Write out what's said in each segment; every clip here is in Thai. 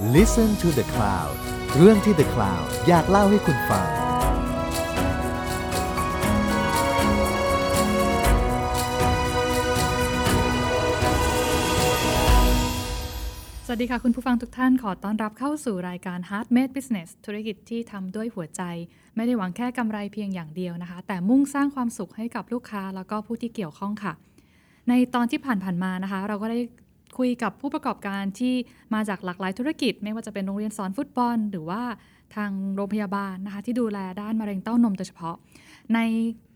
Listen to the Cloud เรื่องที่ The Cloud อยากเล่าให้คุณฟัง สวัสดีค่ะคุณผู้ฟังทุกท่านขอต้อนรับเข้าสู่รายการ Heart Made Business ธุรกิจที่ทำด้วยหัวใจ ไม่ได้หวังแค่กำไรเพียงอย่างเดียวนะคะ แต่มุ่งสร้างความสุขให้กับลูกค้าแล้วก็ผู้ที่เกี่ยวข้องค่ะในตอนที่ผ่านๆมานะคะ เราก็ได้ คุยกับผู้ประกอบการที่มาจากหลากหลายธุรกิจ ไม่ว่าจะเป็นโรงเรียนสอนฟุตบอล หรือว่าทางโรงพยาบาลนะคะที่ดูแลด้านมะเร็งเต้านมโดยเฉพาะ ใน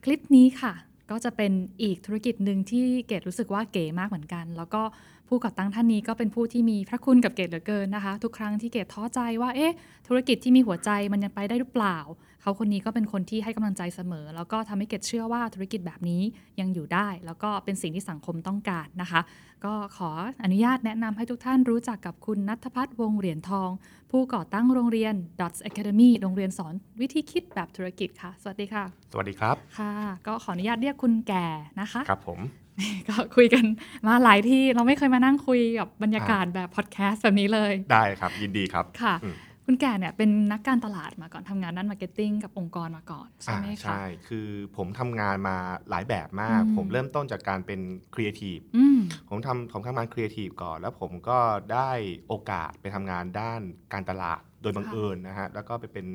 คลิปนี้ค่ะ ก็จะเป็นอีกธุรกิจหนึ่งที่เกดรู้สึกว่าเก๋มากเหมือนกัน แล้วก็ผู้ก่อตั้งท่านนี้ก็เป็นผู้ที่มีพระคุณกับเกดเหลือเกินนะคะ ทุกครั้งที่เกดท้อใจว่าเอ๊ะธุรกิจที่มีหัวใจมันยังไปได้หรือเปล่าเขาคนนี้ก็เป็นคนที่ให้กำลังใจเสมอ แล้วก็ทำให้เกดเชื่อว่าธุรกิจแบบนี้ยังอยู่ได้ แล้วก็เป็นสิ่งที่สังคมต้องการนะคะ ก็ขออนุญาตแนะนำให้ทุกท่านรู้จักกับคุณนัทพัฒน์วงศ์เหรียญทอง ผู้ก่อตั้งโรงเรียน Dots Academy โรงเรียนสอนวิธีคิดแบบธุรกิจค่ะ สวัสดีค่ะ สวัสดีครับค่ะ ก็ขออนุญาตเรียกคุณแก่นะคะครับผมก็คุยกันมาหลายที่เราไม่เคยมานั่งคุยกับบรรยากาศแบบพอดแคสต์แบบนี้เลย ได้ครับยินดีครับค่ะอืม คุณแก่เนี่ยเป็นนักการตลาดมาก่อนทำงานด้านมาร์เก็ตติ้งกับองค์กรมาก่อน ใช่อ่าไหมคะใช่ คือผมทำงานมาหลายแบบมากอืมผมเริ่มต้นจากการเป็นครีเอทีฟอืมผมทำผมทำงานครีเอทีฟก่อน แล้วผมก็ได้โอกาสไปทำงานด้านการตลาดโดยบังค่ะเอิญนะฮะ แล้วก็ไปเป็น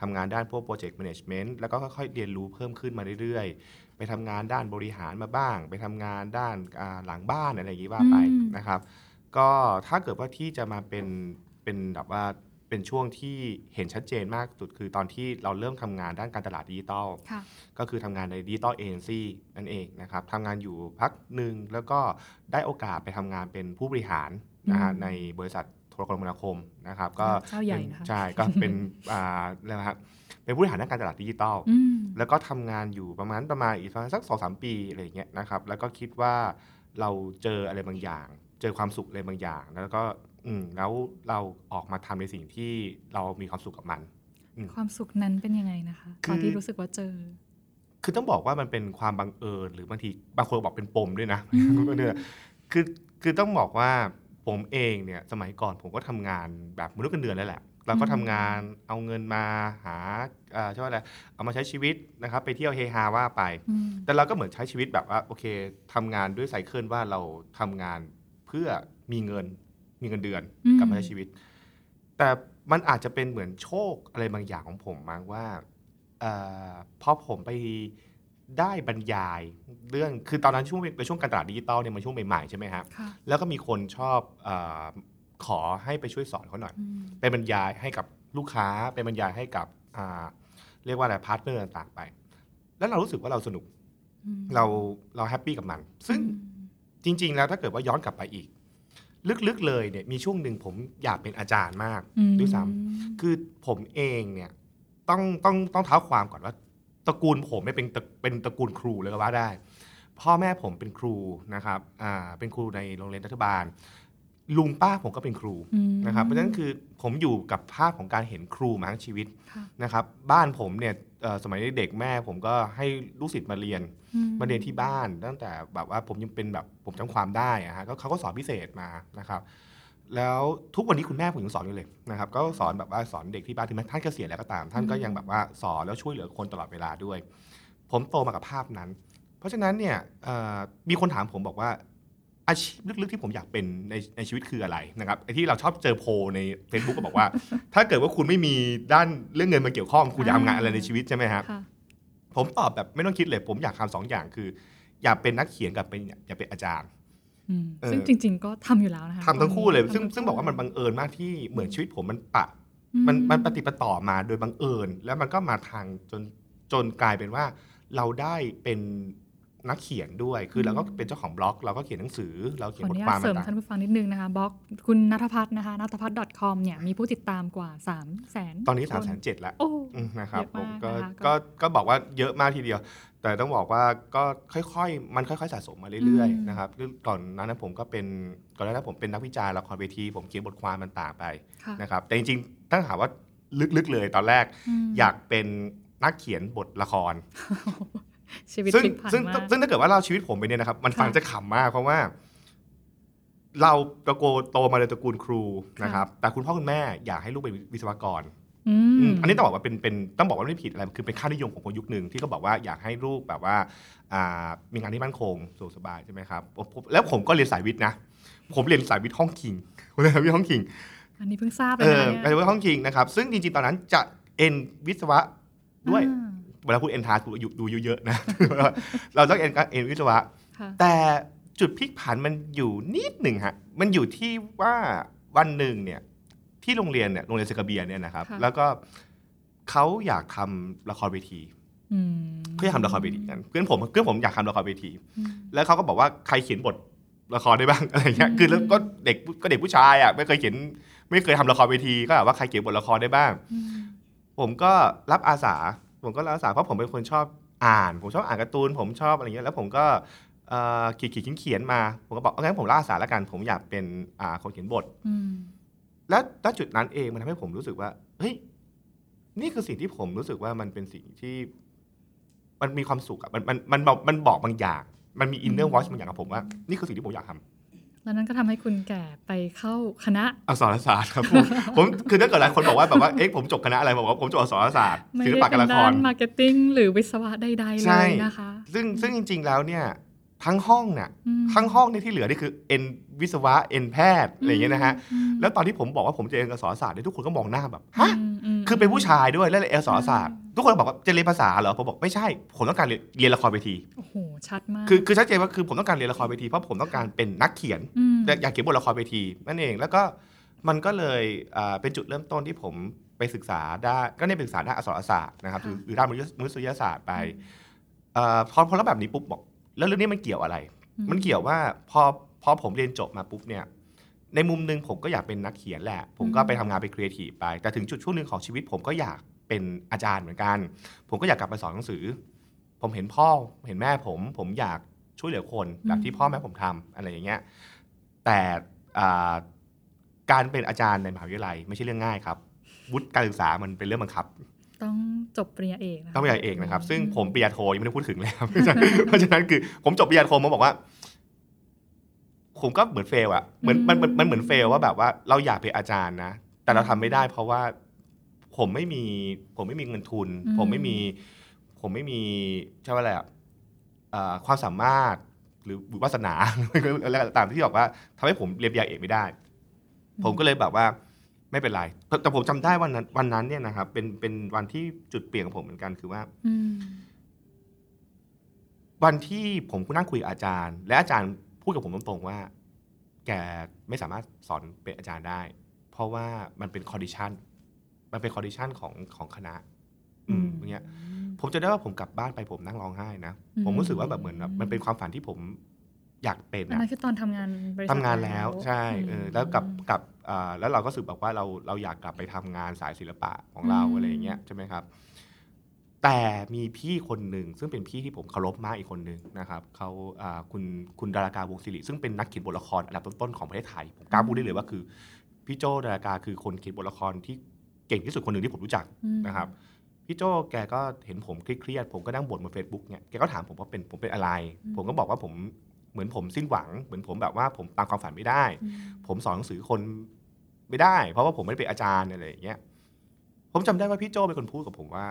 ทำงานด้านพวกโปรเจกต์แมネจเมนต์แล้วก็ค่อยๆเรียนรู้เพิ่มขึ้นมาเรื่อยๆ ไปทำงานด้านบริหารมาบ้าง ไปทำงานด้านอ่าหลังบ้านอะไรอย่างนี้ว่าไปอืมนะครับ ก็ถ้าเกิดว่าที่จะมาเป็นเป็นแบบว่า เป็นช่วงที่เห็นชัดเจนมากสุด คือตอนที่เราเริ่มทำงานด้านการตลาดดิจิตอลค่ะก็คือทำงานในดิจิตอลเอเจนซี่นั่นเองนะครับทำงานอยู่พักหนึ่งแล้วก็ได้โอกาสไปทำงานเป็นผู้บริหารนะฮะอืมในบริษัทโทรคมนาคมนะครับก็เจ้าใหญ่เป็นนะคะใช่ก็เป็นอ่าเรียกว่าครับเป็นผู้บริหารด้านการตลาดดิจิตอลอืมแล้วก็ทำงานอยู่ประมาณประมาณอีกประมาณสักสองสามปีอะไรอย่างเงี้ยนะครับแล้วก็คิดว่าเราเจออะไรบางอย่าง เจอความสุขอะไรบางอย่าง แล้วก็ อืมแล้วเราออกมาทำในสิ่งที่เรามีความสุขกับมัน ความสุขนั้นเป็นยังไงนะคะคือตอนที่รู้สึกว่าเจอ คือต้องบอกว่ามันเป็นความบังเอิญหรือบางทีบางคนบอกเป็นปมด้วยนะอืมเนี่ยคือคือต้องบอกว่าผมเองเนี่ยสมัยก่อนผมก็ทำงานแบบมนุษย์เงินเดือนแล้วแหละเราก็ทำงานเอาเงินมาหาเอ่อใช่ว่าอะไรเอามาใช้ชีวิตนะครับไปเที่ยวเฮฮาว่าไปอืมแต่เราก็เหมือนใช้ชีวิตแบบว่าโอเคทำงานด้วยไซเคิลว่าเราทำงานเพื่อมีเงิน มีเงินเดือนอืมกลับมาใช้ชีวิต แต่มันอาจจะเป็นเหมือนโชคอะไรบางอย่างของผมมั้งว่าเออพอผมไปได้บรรยายเรื่องคือตอนนั้นช่วงเป็นช่วงการตลาดดิจิตอลเนี่ยมันช่วงใหม่ๆใช่ไหมครับค่ะแล้วก็มีคนชอบเออขอให้ไปช่วยสอนเขาหน่อยอืมไปบรรยายให้กับลูกค้าไปบรรยายให้กับอ่าเรียกว่าอะไรพาร์ทเนอร์ต่างๆไป แล้วเรารู้สึกว่าเราสนุกอืมเราเราแฮปปี้กับมัน ซึ่งอืมจริง ๆ แล้วถ้าเกิดว่าย้อนกลับไปอีก ลึกๆเลยเนี่ยมีช่วงหนึ่งผมอยากเป็นอาจารย์มากอืมด้วยซ้ำคือผมเองเนี่ยต้องต้องต้องเท้าความก่อนว่าตระกูลผมเนี่ยเป็นตระเป็นตระกูลครูเลยก็ว่าได้ พ่อแม่ผมเป็นครูนะครับอ่าเป็นครูในโรงเรียนรัฐบาล ลุงป้าผมก็เป็นครูอืมนะครับ เพราะฉะนั้นคือผมอยู่กับภาพของการเห็นครูมาทั้งชีวิตค่ะนะครับ บ้านผมเนี่ยเอ่อสมัยเด็กๆแม่ผมก็ให้ลูกศิษย์มาเรียนอืมาเรียนที่บ้าน ตั้งแต่แบบว่าผมยังเป็นแบบผมจำความได้อะฮะก็เขาก็สอนพิเศษมานะครับแล้วทุกวันนี้คุณแม่ผมยังสอนอยู่เลยนะครับ ก็สอนแบบว่าสอนเด็กที่บ้านถึงแม้ท่านเกษียณแล้วก็ตาม ท่านก็ยังแบบว่าสอนแล้วช่วยเหลือคนตลอดเวลาด้วย ผมโตมากับภาพนั้น เพราะฉะนั้นเนี่ยเอ่อมีคนถามผมบอกว่า อาชีพลึกๆที่ผมอยากเป็นในในชีวิตคืออะไรนะครับไอ้ที่เราชอบเจอโพลใน Facebook ก็บอกว่า ถ้าเกิดว่าคุณไม่มีด้านเรื่องเงินมาเกี่ยวข้องคุณจะทำงานอะไรในชีวิตใช่ไหมครับค่ะผมตอบแบบไม่ต้องคิดเลย ผมอยากทำสองอย่างคือ อยากเป็นนักเขียนกับเป็นอยากเป็นอาจารย์อืมเออซึ่งจริง ๆ ก็ทำอยู่แล้วนะคะทำทั้งคู่เลยทำซึ่งทั้ซึ่งบอกว่ามันบังเอิญมากที่เหมือนชีวิตผมมันปะอืมันมันปฏิปต่อมาโดยบังเอิญ แล้วมันก็มาทางจนจนกลายเป็นว่า เราได้เป็น นักเขียนด้วย คือเราก็เป็นเจ้าของบล็อก เราก็เขียนหนังสือ เราเขียขนออบนุทญาควาตมเสริมต่างท่านผู้ฟังนิดนึงนะคะ บล็อกคุณนัทพัฒน์นะคะนัทพัฒน์ .com เนี่ยมีผู้ติดตามกว่า 3 0 0แสนๆตอนนี้สามแสนเจ็ดแล้วโอ้อืมนะครับเยอะผมมากก็นะคะก็ก็ก็บอกว่าเยอะมากทีเดียว แต่ต้องบอกว่าก็ค่อยๆ มันค่อยๆ สะสมมาเรื่อยอืมๆนะครับก่อนหนั้นผมก็เป็นก่อนหน้านั้นผมเป็นนักวิจารณ์ละครเวที ผมเขียนบทความมันต่างไปค่ะนะครับแต่จริงๆตั้งถามว่าลึกๆเลยตอนแรกมอยากเป็นนักเขียนบทละคร ชีวิตซึ่งพลิกผันซึ่งมากซึ่งถ้าเกิดว่าเราชีวิตผมไปเนี่ยนะครับ มันค่ะฟังจะขำมากเพราะว่า เราตระโกนโตมาในตระกูลครูนะครับ แต่คุณพ่อคุณแม่อยากให้ลูกเป็นวิศวกร อือืมม อันนี้ต้องบอกว่าเป็นเป็นต้องบอกว่าไม่ผิดอะไรคือเป็นค่านิยมของคนยุคหนึ่งที่เขาบอกว่าอยากให้ลูกแบบว่าอ่ามีงานที่มั่นคงสุขสบายใช่ไหมครับผมผมแล้วผมก็เรียนสายวิทย์นะ ผมเรียนสายวิทย์ห้องคิงผมเรียนสายวิทย์ห้องคิงอันนี้เพิ่งทราบเลเอยอนะเรียนวิทย์ห้องคิงนะครับซึ่งจริงๆตอนนั้นจะเอ็นวิศวะด้วยอ่า เวลาพูดเอ็นทาดูดูเยอะๆนะ เราต้องเอ็นเอ็นวิศวะค่ะแต่จุดพลิกผันมันอยู่นิดหนึ่งฮะ มันอยู่ที่ว่าวันหนึ่งเนี่ย ที่โรงเรียนเนี่ยโรงเรียนเซกาเบียเนี่ยนะครับค่ะแล้วก็เขาอยากทำละครเวทีอืมเพื่อทำละครเวทีกันเพื่อนผมเพื่อนผมอยากทำละครเวทีอืมแล้วเขาก็บอกว่าใครเขียนบทละครได้บ้างอะไรเงี้ยอืมคือแล้วก็เด็กก็เด็กผู้ชายอะไม่เคยเขียนไม่เคยทำละครเวทีก็แบบว่าใครเขียนบทละครได้บ้างอืมผมก็รับอาสา ผมก็รับอาสาเพราะผมเป็นคนชอบอ่าน ผมชอบอ่านการ์ตูน ผมชอบอะไรเงี้ยแล้วผมก็เอ่อขีดขีดเขียนๆมา ผมก็บอกเอางั้นผมรับอาสาแล้วกันผมอยากเป็นอ่าคนเขียนบทอืมแล้วณจุดนั้นเองมันทำให้ผมรู้สึกว่าเฮ้ยนี่คือสิ่งที่ผมรู้สึกว่ามันเป็นสิ่งที่ มันมีความสุขอะมันมันมันบอกมันบอกบางอย่าง มันมีอินเนอร์วอชบางอย่างกับผมว่า นี่คือสิ่งที่ผมอยากทำ แล้วนั้นก็ทำให้คุณแก่ไปเข้าคณะอักษรศาสตร์ครับผมผมคือถ้าเกิดหลายคนบอกว่าแบบว่าเอ๊ะผมจบคณะอะไรผมบอกว่าผมจบอักษรศาสตร์ไม่ศิลได้ปะเป็การนละคด้ารนมาร์เก็ตติ้งหรือวิศวะใดๆใช่เลยนะคะ ซึ่งซึ่งจริง ๆ แล้วเนี่ยทั้งห้องเนี่ยอืมทั้งห้องนี่ที่เหลือนี่คือเอ็นวิศวะเอ็นแพทย์อะไรอย่างเงี้ยนะฮะอืมแล้วตอนที่ผมบอกว่าผมจะเรียนอักษรศาสตร์เนี่ยทุกคนก็มองหน้าแบบฮะมมคือเป็นผู้ชายด้วยแล้วเรียนอักษรศาสตร์ ทุกคนบอกว่าจะเรียนภาษาเหรอผมบอกไม่ใช่ ผมต้องการเรียนเรียนละครเวทีโอ้โหชัดมาก คือคือชัดเจนว่าคือผมต้องการเรียนละครเวทีเพราะผมต้องการเป็นนักเขียนมและอยากเขียนบทละครเวทีนั่นเองแล้วก็มันก็เลยอ่าเป็นจุดเริ่มต้นที่ผมไปศึกษาได้านก็ได้ไปศึกษาด้านอักษรศาสตร์นะครับหรือหรือด้านมนุษยศาสตร์ไปเอ่อพอพอแล้วแบบนี้ปุ๊บบอกแล้วเรื่องนี้มันเกี่ยวอะไรอืมันเกี่ยวว่าพอพอผมเรียนจบมาปุ๊บเนี่ยในมุมหนึ่งผมก็อยากเป็นนักเขียนแหละ ผมก็ไปทำงานเป็นครีเอทีฟไป แต่ถึงจุดช่วงหนึ่งของชีวิตผมก็อยาก เป็นอาจารย์เหมือนกัน ผมก็อยากกลับไปสอนหนังสือ ผมเห็นพ่อเห็นแม่ผม ผมอยากช่วยเหลือคนแบบที่พ่อแม่ผมทำอะไรอย่างเงี้ยแต่อ่าการเป็นอาจารย์ในมหาวิทยาลัยไม่ใช่เรื่องง่ายครับวุฒิการศึกษามันเป็นเรื่องบังคับ ต้องจบปริญญาเอกนะคะต้องปริญญาเอกนะครับ ซึ่งผมปริญญาโทยังไม่ได้พูดถึงเลยครับเพราะฉะนั้นคือผมจบปริญญาโทผมบอกว่า ผมก็เหมือนเฟลอะเหมือนมันมันมันเหมือนเฟลว่าแบบว่าเราอยากเป็นอาจารย์นะ แต่เราทำไม่ได้เพราะว่า ผมไม่มี ผมไม่มีเงินทุน ผมไม่มี ผมไม่มีใช่ว่าอะไรอะเอ่อความสามารถหรือวาสนาอะไรก็ตามที่บอกว่าทำให้ผมเรียนปริญญาเอกไม่ได้ ผมก็เลยแบบว่าไม่เป็นไร แต่แต่ผมจำได้วันนั้น วันนั้นเนี่ยนะครับ เป็นเป็นวันที่จุดเปลี่ยนของผมเหมือนกันคือว่าอืมวันที่ผมนั่งคุยกับอาจารย์ และอาจารย์พูดกับผมตรงๆว่า แกไม่สามารถสอนเป็นอาจารย์ได้ เพราะว่ามันเป็น condition มันเป็น condition ของของคณะ อืมอย่างเงี้ย ผมจะได้ว่าผมกลับบ้านไปผมนั่งร้องไห้นะอืมผมรู้สึกว่าแบบเหมือนแบบมันเป็นความฝันที่ผมอยากเป็นอันอะนั้นคือตอนทำงานบริษัททำงานแล้วใช่เออมแล้วกับกับอ่าแล้วเราก็รู้สึกแบบว่าเราเราอยากกลับไปทำงานสายศิลปะของเราอืมอะไรอย่างเงี้ยใช่ไหมครับ แต่มีพี่คนหนึ่งซึ่งเป็นพี่ที่ผมเคารพมากอีกคนหนึ่งนะครับเขาอ่าคุณคุณดารากาวงศิริซึ่งเป็นนักเขียนบทละครอันดับต้นๆของประเทศไทยผมกล้าพูดได้เลยว่าคือพี่โจดารากาคือคนเขียนบทละครที่ เก่งที่สุดคนหนึ่งที่ผมรู้จักอืมนะครับพี่โจแกก็เห็นผมเครียดๆผมก็นั่งบ่นบนเฟซบุ๊กเนี่ยแกก็ถามผมว่าเป็นผมเป็นอะไร ผมก็บอกว่าผมเหมือนผมสิ้นหวัง เหมือนผมแบบว่าผมตามความฝันไม่ได้อืมผมสอนหนังสือคนไม่ได้ เพราะว่าผมไม่ได้เป็นอาจารย์อะไรอย่างเงี้ยผมจำได้ว่าพี่โจเป็นคนพูดกับผมว่า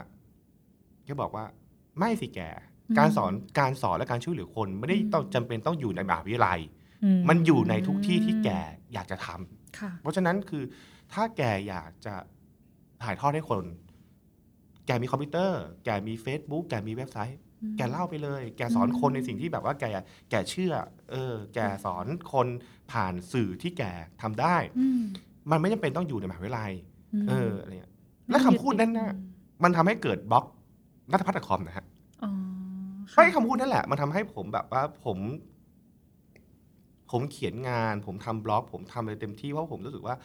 แกบอกว่าไม่สิแกการสอนการสอนและการช่วยเหลือคนไม่ได้ต้องจำเป็นต้องอยู่ในมหาวิทยาลัย มันอยู่ในทุกที่ที่แกอยากจะทำค่ะเพราะฉะนั้นคือถ้าแกอยากจะ ถ่ายทอดให้คน แกมีคอมพิวเตอร์ แกมี Facebook แกมีเว็บไซต์ แกเล่าไปเลย แกสอนคนในสิ่งที่แบบว่าแก แกเชื่อ เออ แกสอนคนผ่านสื่อที่แกทำได้อืมมันไม่จำเป็นต้องอยู่ในมหาวิทยาลัยมเออ อะไรเงี้ย และคำพูดนั้นน่ะมันทำให้เกิดบล็อก nuttaputch.com นะฮะอ๋อเพราะไอ้คำพูดนั่นแหละ มันทำให้ผมแบบว่าผม ผมเขียนงาน ผมทำบล็อก ผมทำอะไรเต็มที่เพราะผมรู้สึกว่า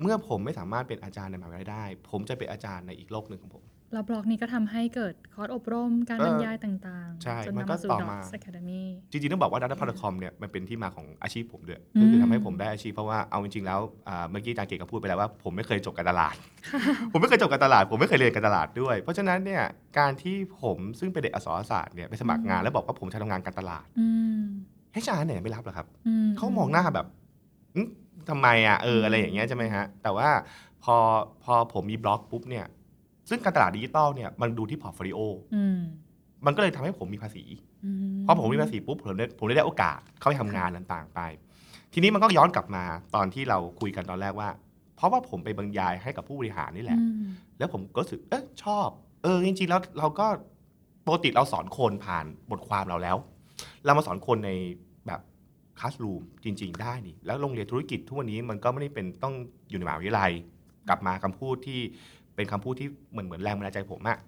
เมื่อผมไม่สามารถเป็นอาจารย์ในมหาวิทยาลัยได้ ผมจะเป็นอาจารย์ในอีกโลกหนึ่งของผมแล้วบล็อกนี้ก็ทำให้เกิดคอร์สอบรมการเออบรรยายต่างๆ ใช่จนมันนำก็มาสู่ต่อ dots academy จริงๆ ต้องบอกว่า nuttaputch.com เนี่ยมันเป็นที่มาของอาชีพผมด้วยอืมก็คือทำให้ผมได้อาชีพเพราะว่าเอาจริงๆ แล้วอ่าเมื่อกี้อาจารย์เกศก็พูดไปแล้วว่าผมไม่เคยจบการตลาด ผมไม่เคยจบการตลาด ผมไม่เคยเรียนการตลาดด้วย เพราะฉะนั้นเนี่ยการที่ผมซึ่งเป็นเด็กอักษรศาสตร์เนี่ยไปสมัครงานแล้วบอกว่าผมจะทำงานการตลาดอืม HR เนี่ยไม่รับหรอกครับอืมเขามองหน้าแบบอืม ทำไมอะเอออะไรอย่างเงี้ยใช่ไหมฮะ แต่ว่าพอพอผมมีบล็อกปุ๊บเนี่ย ซึ่งการตลาดดิจิตอลเนี่ยมันดูที่ portfolioอืมมันก็เลยทำให้ผมมีภาษีอืมพอผมมีภาษีปุ๊บผมได้ผมได้ได้โอกาสเข้าไปทำงานต่างๆไป ทีนี้มันก็ย้อนกลับมาตอนที่เราคุยกันตอนแรกว่า เพราะว่าผมไปบรรยายให้กับผู้บริหารนี่แหละอืมแล้วผมก็รู้สึกเออชอบ เออจริงๆแล้วเราก็ปกติเราสอนคนผ่านบทความเราแล้ว เรามาสอนคนในแบบ คลาสรูมจริง ๆ ได้นี่แล้วโรงเรียนธุรกิจทุกวันนี้มันก็ไม่ได้เป็นต้องอยู่ในมหาวิทยาลัย กลับมาคำพูดที่เป็นคำพูดที่เหมือนเหมือนแรงบันดาลใจผมอะ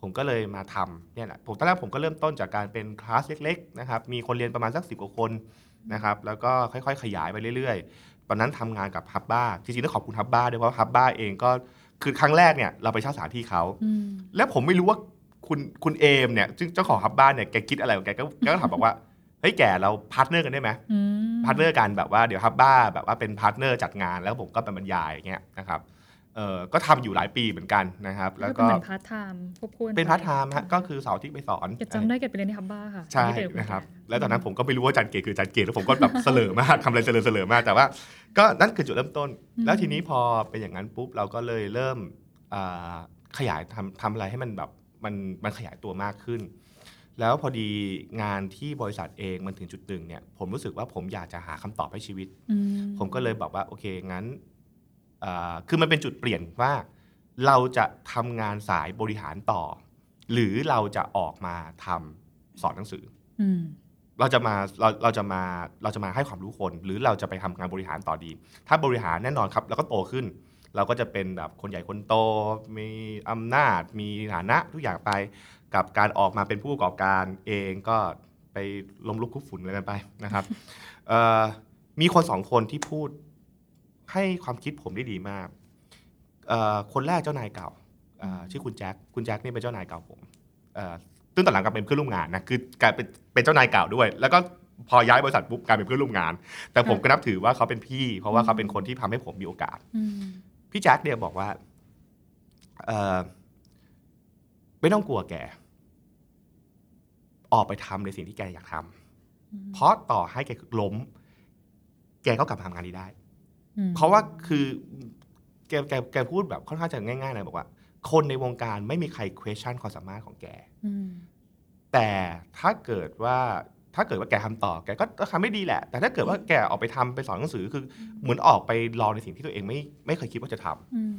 ผมก็เลยมาทำเนี่ยแหละผมตอนแรกผมก็เริ่มต้นจากการเป็นคลาสเล็กๆนะครับมีคนเรียนประมาณสักสิบกว่าคนนะครับแล้วก็ค่อยๆ ขยายไปเรื่อยๆ ตอนนั้นทำงานกับ Hubba จริงๆต้องขอบคุณ Hubba ด้วยเพราะ Hubba เองก็คือครั้งแรกเนี่ยเราไปเช่าสถานที่เขาอืมแล้วผมไม่รู้ว่าคุณคุณเอมเนี่ยซึ่งเจ้าของ Hubba เนี่ยแกคิดอะไรของแกก็แกก็ถามบอกว่า เฮ้ยแกเรา partner กันได้ไหมอืมพาร์ทเนอร์กันแบบว่าเดี๋ยวฮับบ้าแบบว่าเป็นพาร์ทเนอร์จัดงานแล้วผมก็เป็นบรรยายอย่างเงี้ยนะครับเออก็ทำอยู่หลายปีเหมือนกันนะครับ แล้วก็ก็เป็นเหมือนพาร์ทไทม์ควบคู่กัเป็นพาร์ทไทม์ฮะก็คือเสาร์อาที่ไปสอนเกดจำได้เกดไปเรียนที่ฮับบ้าค่ะ ใช่ที่เจอณนะครับแกแล้วตอนนั้นผมก็ไม่รู้ว่าอาจันเกตคืออาจันเกตแล้วผมก็แบบเสลอมากทำอะไรเสลอเสลอมากแต่ว่าก็นั่นคือจุดเริ่มต้น แล้วทีนี้พอเป็นอย่างนั้นปุ๊บเราก็เลยเริ่มอ่าขยายทำทำอะไรให้มันแบบมันมันขยายตัวมากขึ้น แล้วพอดีงานที่บริษัทเองมันถึงจุดหนึ่งเนี่ย ผมรู้สึกว่าผมอยากจะหาคำตอบให้ชีวิตอืผมก็เลยบอกว่าโอเคงั้นอ่าคือมันเป็นจุดเปลี่ยนว่าเราจะทำงานสายบริหารต่อ หรือเราจะออกมาทำสอนหนังสืออืมเราจะมาเราเราจะมาเราจะมาให้ความรู้คน หรือเราจะไปทำงานบริหารต่อดี ถ้าบริหารแน่นอนครับเราก็โตขึ้น เราก็จะเป็นแบบคนใหญ่คนโต มีอำนาจ มีฐานะทุกอย่างไป กับการออกมาเป็นผู้ประกอบการเองก็ไปล้มลุกคลุกฝุ่นอะไรกันไปนะครับเอ่อมีคนสองคนที่พูดให้ความคิดผมได้ดีมากเอ่อคนแรกเจ้านายเก่าเอ่อชื่อคุณแจ็คคุณแจ็คนี่เป็นเจ้านายเก่าผมเอ่อซึ่งตอนหลังกลายเป็นเพื่อนร่วมงานนะคือกลายเป็นเป็นเจ้านายเก่าด้วย แล้วก็พอย้ายบริษัทปุ๊บกลายเป็นเพื่อนร่วมงาน แต่ผมก็นับถือว่าเขาเป็นพี่ เพราะว่าเขาเป็นคนที่ทำให้ผมมีโอกาสอืมพี่แจ็คเนี่ยบอกว่าเออไม่ต้องกลัวแก ออกไปทำในสิ่งที่แกอยากทำเพราะต่อให้แกล้ม แกก็กลับมาทำงานนี้ได้อืมเพราะว่าคือแกแกแกพูดแบบค่อนข้างจะง่ายๆเลยบอกว่า คนในวงการไม่มีใคร question ความสามารถของแกอืมแต่ถ้าเกิดว่าถ้าเกิดว่าแกทำต่อแกก็ก็ทำไม่ดีแหละ แต่ถ้าเกิดว่าแกออกไปทำไปสอนหนังสือคือเหมือนออกไปลองในสิ่งที่ตัวเองไม่ไม่เคยคิดว่าจะทำอืม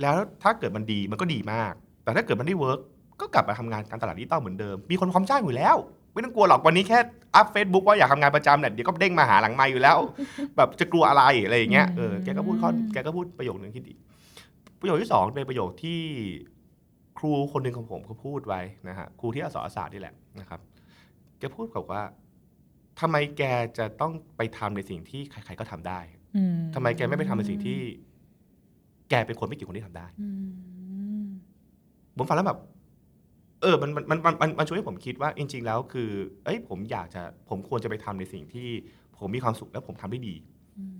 แล้วถ้าเกิดมันดีมันก็ดีมาก แต่ถ้าเกิดมันไม่ work ก็กลับมาทำงานการตลาดดิจิตอลเหมือนเดิม มีคนพร้อมจ้างอยู่แล้ว ไม่ต้องกลัวหรอกวันนี้แค่อัพเฟซบุ๊กว่าอยากทำงานประจำเนี่ยเดี๋ยวก็เด้งมาหาหลังไมค์อยู่แล้ว แบบจะกลัวอะไรอะไรอย่างเงี้ยเออแกก็พูดข้อแกก็พูดประโยคนึงที่ดี ประโยคที่สองเป็นประโยคที่ครูคนหนึ่งของผมเขาพูดไว้นะฮะครูที่อักษรศาสตร์นี่แหละนะครับแกพูดบอกว่าทำไมแกจะต้องไปทำในสิ่งที่ใครๆก็ทำได้อืมทำไมแกไม่ไปทำในสิ่งที่ แกเป็นคนไม่กี่คนที่ทำได้อืมผมฟังแล้วแบบ เออมันมันมันมันมันมันช่วยให้ผมคิดว่าจริงๆแล้วคือ เอ้ยผมอยากจะผมควรจะไปทำในสิ่งที่ผมมีความสุขและผมทำได้ดีอืม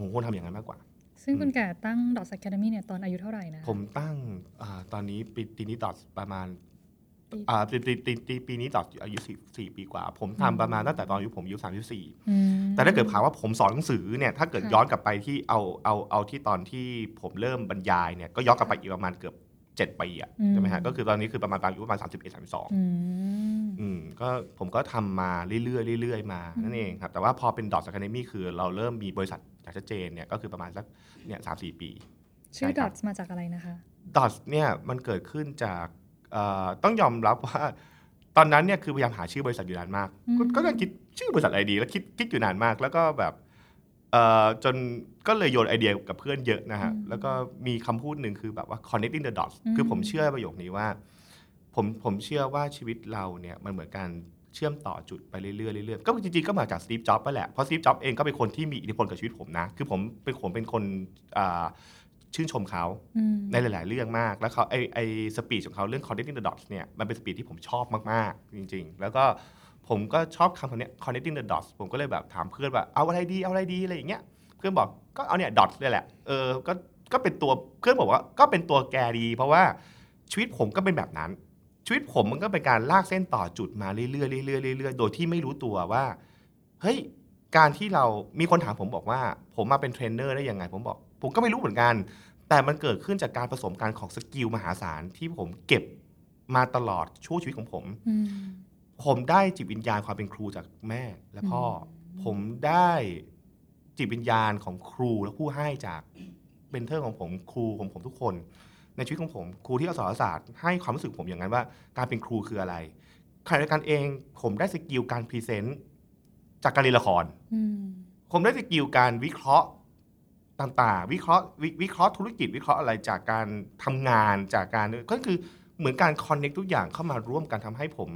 ผมควรทำอย่างนั้นมากกว่า ซึ่งคุณแก่ตั้ง Dots Academy เนี่ยตอนอายุเท่าไหร่นะ ผมตั้งอาตอนนี้ปีปีนี้ต่อประมาณปีอ่าปีปีปีปีปีนี้ต่ออายุสี่สี่ปีกว่า ผมทำประมาณตั้งแต่ตอนอายุผมอายุสามสิบสี่อืมแต่ถ้าเกิดถามว่าผมสอนหนังสือเนี่ยถ้าเกิดค่ะย้อนกลับไปที่เอาเอาเอาที่ตอนที่ผมเริ่มบรรยายเนี่ยก็ย้อนกลับไปอีกประมาณเกือบ เจ็ดปีอะใช่ไหมฮะก็คือตอนนี้คือประมาณอายุประมาณสามสิบเอ็ดสามสิบสองอืมอืมก็ผมก็ทำมาเรื่อยๆเรื่อยๆมาอืมนั่นเองครับแต่ว่าพอเป็น dots academy คือเราเริ่มมีบริษัทอย่างชัดเจนเนี่ยก็คือประมาณสักเนี่ยสามสี่ปี ชื่อใช่ครับ Dots มาจากอะไรนะคะดอทเนี่ยมันเกิดขึ้นจากเอ่อต้องยอมรับว่าตอนนั้นเนี่ยคือพยายามหาชื่อบริษัทอยู่นานมากอืมก็ก็นั่งคิดชื่อบริษัทอะไรดี แล้วคิดคิดอยู่นานมาก แล้วก็แบบเอ่อจน ก็เลยโยนไอเดียกับเพื่อนเยอะนะฮะ แล้วก็มีคำพูดหนึ่งคือแบบว่า connecting the dots คือผมเชื่อประโยคนี้ว่า ผมผมเชื่อว่าชีวิตเราเนี่ยมันเหมือนการเชื่อมต่อจุดไปเรื่อยๆเรื่อยๆก็จริงๆก็มาจากสตีฟจ็อบส์ไปแหละ เพราะสตีฟจ็อบส์เองก็เป็นคนที่มีอิทธิพลกับชีวิตผมนะ คือผมเป็นผมเป็นคนอ่าชื่นชมเขาอืมในหลาย ๆ เรื่องมาก แล้วเขาไอ้ไอ้สปีชของเขาเรื่อง connecting the dots เนี่ยมันเป็น speech ที่ผมชอบมากๆ จริง ๆ แล้วก็ผมก็ชอบคำคำเนี้ย connecting the dots ผมก็เลยแบบถามเพื่อนว่าเอาอะไรดีเอาอะไรดีอะไรอย่างเงี้ย เพื่อนบอกก็เอาเนี่ย dots เลยแหละเออก็ก็เป็นตัวเพื่อนบอกว่าก็เป็นตัวแกดี เพราะว่าชีวิตผมก็เป็นแบบนั้น ชีวิตผมมันก็เป็นการลากเส้นต่อจุดมาเรื่อยๆเรื่อยๆเรื่อยๆโดยที่ไม่รู้ตัวว่าเฮ้ยการที่เรามีคนถามผมบอกว่า ผมมาเป็นเทรนเนอร์ได้ยังไง ผมบอก ผมก็ไม่รู้เหมือนกัน แต่มันเกิดขึ้นจากการผสมกันของ skill มหาศาลที่ผมเก็บมาตลอดช่วงชีวิตของผมอืมผมได้จิตวิญญาณความเป็นครูจากแม่และพ่ออมผมได้ จิตวิญญาณของครูและผู้ให้จาก mentor ของผมครูของผมทุกคน ในชีวิตของผมครูที่สอนศาสตร์ให้ความรู้สึกผมอย่างนั้นว่า การเป็นครูคืออะไรขณะเดียวกันเองผมได้ skill การ present จากการเรียนละครอืมผมได้ skill การวิเคราะห์ต่างๆ วิเคราะห์วิวิเคราะห์ธุรกิจวิเคราะห์อะไรจากการทำงานจากการก็คือเหมือนการ connect ทุกอย่างเข้ามาร่วมกันทำให้ผม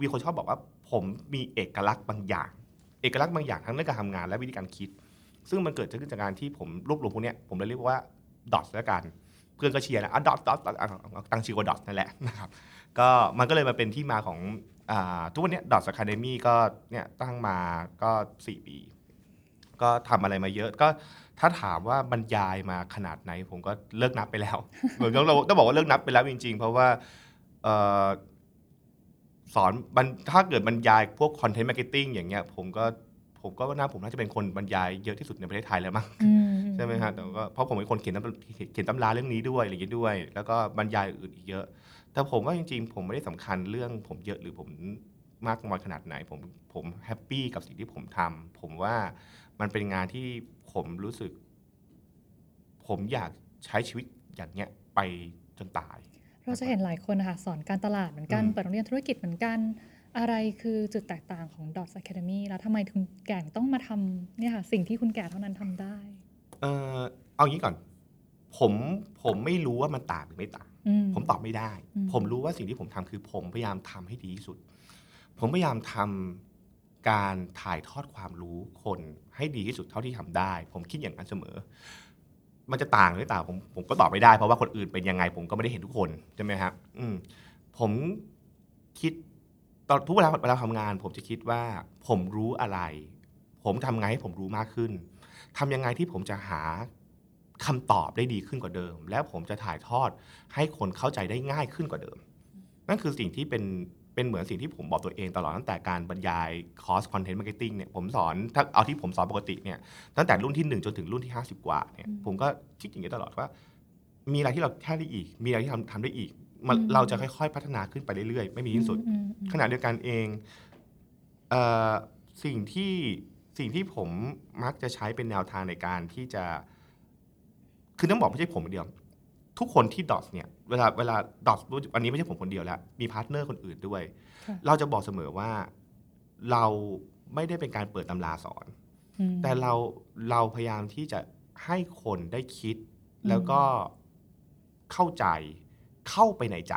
มีคนชอบบอกว่า ผมมีเอกลักษณ์บางอย่าง เอกลักษณ์บางอย่างทั้งเรื่องการทำงานและวิธีการคิด ซึ่งมันเกิดขึ้นจากการที่ผมรวบรวมพวกนี้ผมเลยเรียกว่าdots แล้วกัน เพื่อนก็เชียร์นะอะดอทดอทตั้งชื่อว่าดอทนั่นแหละนะครับก็มันก็เลยมาเป็นที่มาของอทุกวันนี้ dots academy ก็เนี่ยตั้งมาก็4ปีก็ทำอะไรมาเยอะก็ถ้าถามว่าบรรยายมาขนาดไหน ผมก็เลิกนับไปแล้วเหมือนเราต้องบอกว่าเลิกนับไปแล้วจริง ๆ เพราะว่าสอนบรรถ้าเกิดบรรยายพวก content marketing อย่างเงี้ยผมก็ ผมก็ว่าน่าผมน่าจะเป็นคนบรรยายเยอะที่สุดในประเทศไทยแล้วมั้งอืใช่ไหมฮะแต่ก็เพราะผมเป็นคนเขียนตำเขียนตำราเรื่องนี้ด้วยอะไรอย่างนี้ด้วย แล้วก็บรรยายอื่นอีกเยอะ แต่ผมว่าจริงๆ ผมไม่ได้สำคัญเรื่องผมเยอะหรือผมมากน้อยขนาดไหน ผมผม happy กับสิ่งที่ผมทำผมว่ามันเป็นงานที่ผมรู้สึก ผมอยากใช้ชีวิตอย่างเงี้ยไปจนตาย เราจะเห็นหลายคนนะคะสอนการตลาดเหมือนกันอืมเปิดโรงเรียนธุรกิจเหมือนกัน อะไรคือจุดแตกต่างของ Dots Academy แล้วทำไมคุณแก่ต้องมาทำเนี่ยค่ะสิ่งที่คุณแก่เท่านั้นทำได้ เออเอางี้ก่อน ผมผมไม่รู้ว่ามันต่างหรือไม่ต่าง อืผมตอบไม่ได้ อืม ผมรู้ว่าสิ่งที่ผมทำคือผมพยายามทำให้ดีที่สุด ผมพยายามทำการถ่ายทอดความรู้คนให้ดีที่สุดเท่าที่ทำได้ ผมคิดอย่างนั้นเสมอ มันจะต่างหรือไม่ต่างผมผมก็ตอบไม่ได้เพราะว่าคนอื่นเป็นยังไง ผมก็ไม่ได้เห็นทุกคนใช่ไหมครับอืมผมคิด ตอนทุกเวลาเวลาทำงาน ผมจะคิดว่าผมรู้อะไร ผมทำไงให้ผมรู้มากขึ้นทำยังไงที่ผมจะหาคำตอบได้ดีขึ้นกว่าเดิม แล้วผมจะถ่ายทอดให้คนเข้าใจได้ง่ายขึ้นกว่าเดิม นั่นคือสิ่งที่เป็นเป็นเหมือนสิ่งที่ผมบอกตัวเองตลอดตั้งแต่การบรรยายคอร์ส content marketing เนี่ยผมสอนถ้าเอาที่ผมสอนปกติเนี่ยตั้งแต่รุ่นที่ 1 จนถึงรุ่นที่ 50 กว่าเนี่ยอืมผมก็คิดอย่างนี้ตลอดว่า มีอะไรที่เราแก้ได้อีก มีอะไรที่ทำทำได้อีก มันอืมเราจะค่อยๆ พัฒนาขึ้นไปเรื่อยๆ ไม่มีที่สุดอืมอืมขณะเดียวกันเองเอ่อสิ่งที่สิ่งที่ผมมักจะใช้เป็นแนวทางในการที่จะ คือต้องบอกไม่ใช่ผมคนเดียว ทุกคนที่ Dots เนี่ยเวลาเวลา Dots วันนี้ไม่ใช่ผมคนเดียวแล้ว มี partner คนอื่นด้วยค่ะเราจะบอกเสมอว่าเราไม่ได้เป็นการเปิดตำราสอนอืมแต่เราเราพยายามที่จะให้คนได้คิดแล้วก็เข้าใจ เข้าไปในใจ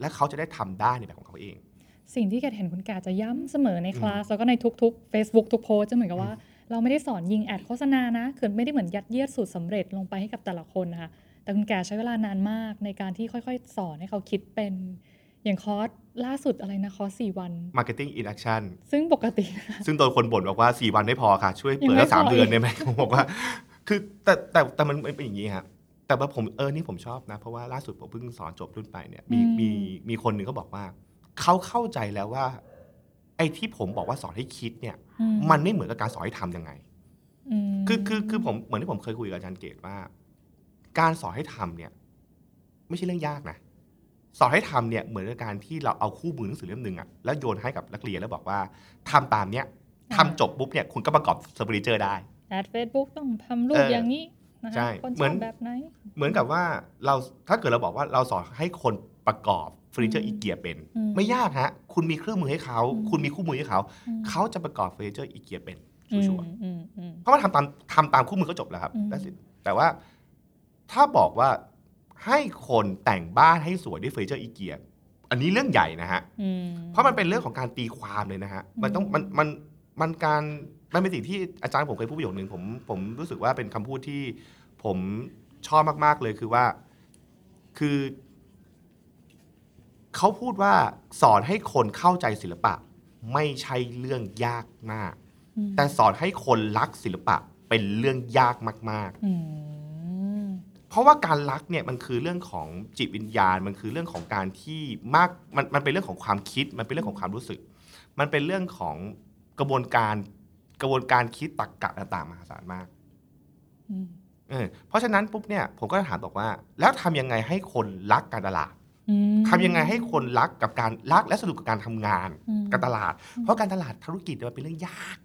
และเขาจะได้ทำได้ในแบบของเขาเอง สิ่งที่แกเห็นคุณแก่จะย้ำเสมอในคลาสแล้วก็ในทุกๆ Facebook ทุกโพสต์จะเหมือนกับว่า เราไม่ได้สอนยิงแอดโฆษณานะคือไม่ได้เหมือนยัดเยียดสูตรสำเร็จลงไปให้กับแต่ละคนนะคะแต่คุณแก่ใช้เวลานานมากในการที่ค่อยๆ สอนให้เขาคิดเป็นอย่างคอร์สล่าสุดอะไรนะคอร์สสี่วัน Marketing in Action ซึ่งปกตินะคะซึ่งโดนคนบ่นบอกว่า 4 วันไม่พอค่ะ ช่วยยังเปิดไม่สักสามพอเดือนอีกได้ไหมผมบอกว่า คือแต่แต่แต่มันเป็นอย่างนี้ครับ แต่ว่าผมเออนี่ผมชอบนะ เพราะว่าล่าสุดผมเพิ่งสอนจบรุ่นไปเนี่ยมีมีมีคนหนึ่งเขาบอกว่า เขาเข้าใจแล้วว่า ไอ้ที่ผมบอกว่าสอนให้คิดเนี่ยอืมันไม่เหมือนกับการสอนให้ทำยังไงมคือคือคือผมเหมือนที่ผมเคยคุยกับอาจารย์เกตว่า การสอนให้ทำเนี่ย ไม่ใช่เรื่องยากนะสอนให้ทำเนี่ยเหมือนกับการที่เราเอาคู่มือหนังสือเล่มหนึ่งอะแล้วโยนให้กับนักเรียนแล้วบอกว่าทำตามเนี้ยทำจบปุ๊บเนี่ยคุณก็ประกอบเฟอร์นิเจอร์ได้แอดเฟซบุ๊กต้องทำรูปเออออย่างนี้ นะคะใช่คนเหมืชออนบแบบไหนเหมือนกับว่าเราถ้าเกิดเราบอกว่าเราสอนให้คนประกอบเฟอร์นิเจอร์อืมอีเกียเป็นอืมไม่ยากฮะ คุณมีเครื่องมือให้เขาอืมคุณมีคู่มือให้เขาอืมเขาจะประกอบเฟอร์นิเจอร์อีเกียเป็นอืมชัวร์อืมอืมๆเพราะว่าทำตามทำตามคู่มือก็จบแล้วครับอืม That's it แต่ว่าถ้าบอกว่าให้คนแต่งบ้านให้สวยด้วยเฟอร์นิเจอร์อีเกียอันนี้เรื่องใหญ่นะฮะอืมเพราะมันเป็นเรื่องของการตีความเลยนะฮะ มันต้องอืมมันมันมันการ มันเป็นสิ่งที่อาจารย์ผมเคยพูดประโยคนึงผมผมรู้สึกว่าเป็นคำพูดที่ผมชอบมาก ๆ เลยคือว่า คือ เขาพูดว่าสอนให้คนเข้าใจศิลปะ ไม่ใช่เรื่องยากมาก อืมแต่สอนให้คนรักศิลปะเป็นเรื่องยากมากๆอืมเพราะว่าการรักเนี่ยมันคือเรื่องของจิตวิญญาณ มันคือเรื่องของการที่มากมันมันเป็นเรื่องของความคิด มันเป็นเรื่องของความรู้สึก มันเป็นเรื่องของกระบวนการ กระบวนการคิดตรรกะต่างๆมหาศาลมากอืมเออเพราะฉะนั้นปุ๊บเนี่ยผมก็ถามบอกว่า แล้วทำยังไงให้คนรักการตลาดอืมทำยังไงให้คนรักกับการรักและสนุกกับการทำงานอืมการตลาด เพราะการตลาดธุรกิจเนี่ยมันเป็นเรื่องยาก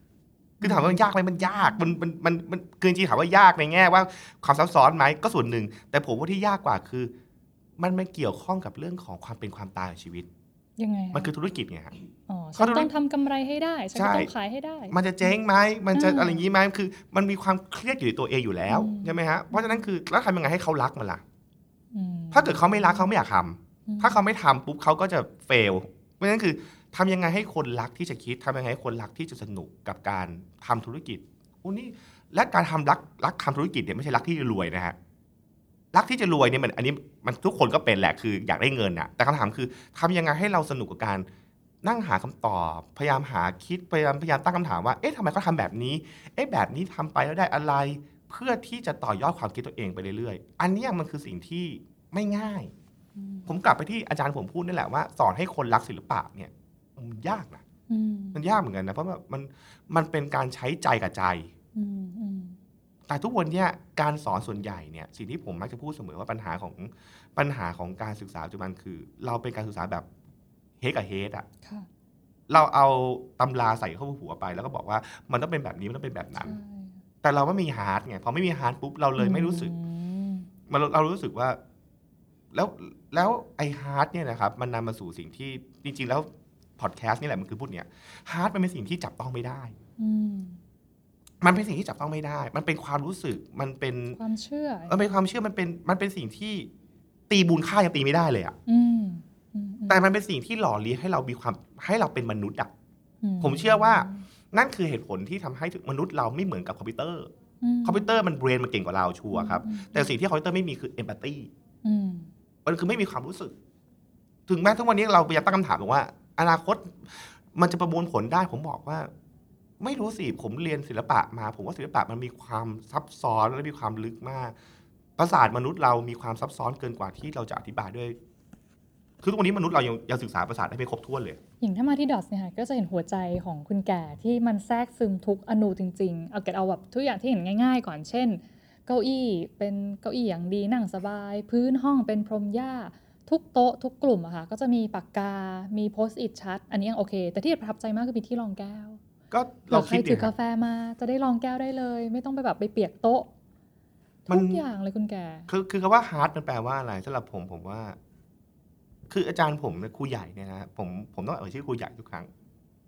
คือถามว่ามันยากไหมมันยากมันมันมันมันคือจริงๆถามว่ายากในแง่ว่าความซับซ้อนไหมก็ส่วนหนึ่ง แต่ผมว่าที่ยากกว่าคือ มันไม่เกี่ยวข้องกับเรื่องของความเป็นความตายของชีวิต ยังไงมันคือธุรกิจไงฮะอ๋อเขาฉันธุรต้องทำกำไรให้ได้ฉันก็ใช่ต้องขายให้ได้ มันจะเจ๊งไหมมันจะอืมอะไรอย่างนี้ไหมคือ มันมีความเครียดอยู่ในตัวเองอยู่แล้วอืมใช่ไหมฮะเพราะฉะนั้นคือแล้วทำยังไงให้เขารักมันล่ะอืมถ้าเกิดเขาไม่รักเขาไม่อยากทำอืมถ้าเขาไม่ทำปุ๊บเขาก็จะเฟล เพราะฉะนั้นคือทำยังไงให้คนรักที่จะคิดทำยังไงให้คนรักที่จะสนุกกับการทำธุรกิจอุ้นี่และการทำรักรักทำธุรกิจเนี่ยไม่ใช่รักที่จะรวยนะฮะ รักที่จะรวยเนี่ยมันอันนี้มันทุกคนก็เป็นแหละคืออยากได้เงินอะแต่คำถามคือทำยังไงให้เราสนุกกับการนั่งหาคำตอบ พยายามหาคิดพยายามพยายามตั้งคำถามว่าเอ๊ะทำไมเขาทำแบบนี้เอ๊ะแบบนี้ทำไปแล้วได้อะไร เพื่อที่จะต่อยอดความคิดตัวเองไปเรื่อยๆ อันเนี้ยมันคือสิ่งที่ไม่ง่ายอืมผมกลับไปที่อาจารย์ผมพูดนี่แหละว่าสอนให้คนรักศิลปะเนี่ยมันยากนะอืมมันยากเหมือนกันนะเพราะว่ามันมันเป็นการใช้ใจกับใจอืมอืมแต่ ทุกวันเนี้ยการสอนส่วนใหญ่เนี่ยสิ่งที่ผมมักจะพูดเสมอว่าปัญหาของปัญหาของการศึกษาปัจจุบันคือ เราเป็นการศึกษาแบบ head กับ head อะค่ะเราเอาตำราใส่เข้าหัวไป แล้วก็บอกว่ามันต้องเป็นแบบนี้มันต้องเป็นแบบนั้นใช่แต่เราไม่มี heart ไงพอไม่มี heart ปุ๊บเราเลยไม่รู้สึกอืมมันเราเรารู้สึกว่า แล้วแล้วไอ้ heart เนี่ยนะครับ มันนำมาสู่สิ่งที่จริงๆแล้วพอดแคสต์นี่แหละมันคือพูดเนี่ย heart มันเป็นสิ่งที่จับต้องไม่ได้อื มมันเป็นสิ่งที่จับต้องไม่ได้ มันเป็นความรู้สึก มันเป็นความเชื่อ มันเป็นความเชื่อ มันเป็น มันเป็นสิ่งที่ตีมูลค่ายังตีไม่ได้เลยอะอืมอืมแต่มันเป็นสิ่งที่หล่อเลี้ยงให้เรามีความ ให้เราเป็นมนุษย์อะอืผมเชื่อว่า นั่นคือเหตุผลที่ทำให้มนุษย์เราไม่เหมือนกับคอมพิวเตอร์มคอมพิวเตอร์มัน brain มันเก่งกว่าเรา sure ครับอืมแต่สิ่งที่คอมพิวเตอร์ไม่มีคือ empathyอืมมันคือไม่มีความรู้สึก ถึงแม้ทุกวันนี้เราพยายามตั้งคำถามบอกว่า อนาคตมันจะประมวลผลได้ ผมบอกว่า ไม่รู้สิผมเรียนศิลปะมา ผมว่าศิลปะมันมีความซับซ้อนและมีความลึกมากประสาทมนุษย์เรามีความซับซ้อนเกินกว่าที่เราจะอธิบายด้วย คือทุกวันนี้มนุษย์เรายังยังศึกษาประสาทได้ไม่ครบถ้วนเลย อย่างถ้ามาที่ดอทเนี่ยค่ะก็จะเห็นหัวใจของคุณแก่ที่มันแทรกซึมทุกอนูจริง ๆ เอาเกิดเอาแบบทุกอย่างที่เห็นง่าย ๆ ก่อน เช่น เก้าอี้เป็นเก้าอี้อย่างดีนั่งสบาย พื้นห้องเป็นพรมหญ้า ทุกโต๊ะทุกกลุ่มอะค่ะก็จะมีปากกา มี Post-it ชัด อันนี้ยังโอเค แต่ที่ประทับใจมากคือมีที่รองแก้ว ก็เผื่เราอใครคิดถืเนี่อยกาแฟมา จะได้รองแก้วได้เลย ไม่ต้องไปแบบไปเปียกโต๊ะมันทุกอย่างเลยคุณแก่คือคือคำว่า heart มันแปลว่าอะไรสำหรับผมผมว่า คืออาจารย์ผมเนี่ยครูใหญ่เนี่ยนะผมผมต้องเอ่ยชื่อครูใหญ่ทุกครั้ง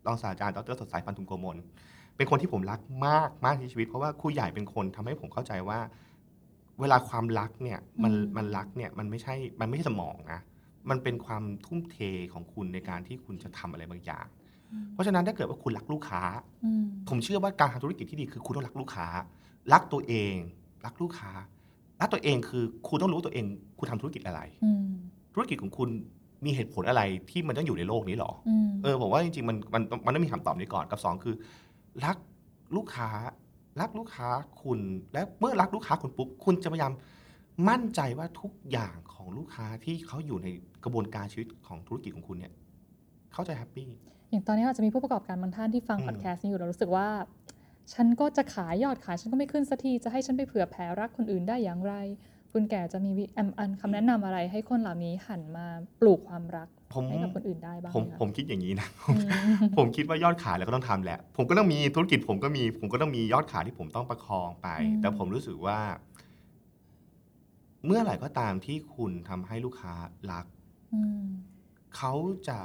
รองศาสตราจารย์ดรสดใสพันธุมโกมลเป็นคนที่ผมรักมากมากในชีวิต เพราะว่าครูใหญ่เป็นคนทำให้ผมเข้าใจว่า เวลาความรักเนี่ยมันอืมมันรักเนี่ยมันไม่ใช่มันไม่ใช่สมองนะมันเป็นความทุ่มเทของคุณในการที่คุณจะทำอะไรบางอย่าง เพราะฉะนั้นถ้าเกิดว่าคุณรักลูกค้าอืมผมเชื่อว่าการทำธุรกิจที่ดีคือคุณต้องรักลูกค้า รักตัวเอง รักลูกค้า รักตัวเองคือคุณต้องรู้ว่าตัวเอง คุณทำธุรกิจอะไรอืมธุรกิจของคุณมีเหตุผลอะไรที่มันต้องอยู่ในโลกนี้หรออืมเออผมว่าจริงๆมันมันมันต้องมีคำตอบนี้ก่อนกับสองคือ รักลูกค้า รักลูกค้าคุณ และเมื่อรักลูกค้าคุณปุ๊บคุณจะพยายามมั่นใจว่าทุกอย่างของลูกค้าที่เขาอยู่ในกระบวนการชีวิตของธุรกิจของคุณเนี่ย เขาจะ happyอย่างตอนนี้อาจจะมีผู้ประกอบการบางท่านที่ฟังอืมพอดแคสต์นี้อยู่แล้วรู้สึกว่า ฉันก็จะขายยอดขายฉันก็ไม่ขึ้นสักทีจะให้ฉันไปเผื่อแผ่รักคนอื่นได้อย่างไร คุณแก่จะมีวิอันอันคำแนะนำอะไรให้คนเหล่านี้หันมาปลูกความรักผมให้กับคนอื่นได้บ้างผมไหคะผมคิดอย่างนี้นะอืมผมคิดว่ายอดขายแล้วก็ต้องทำแหละ ผมก็ต้องมีธุรกิจผมก็มี ผมก็ต้องมียอดขายที่ผมต้องประคองไปอืมแต่ผมรู้สึกว่า เมื่อไหร่ก็ตามที่คุณทำให้ลูกค้ารักอืมเขาจะ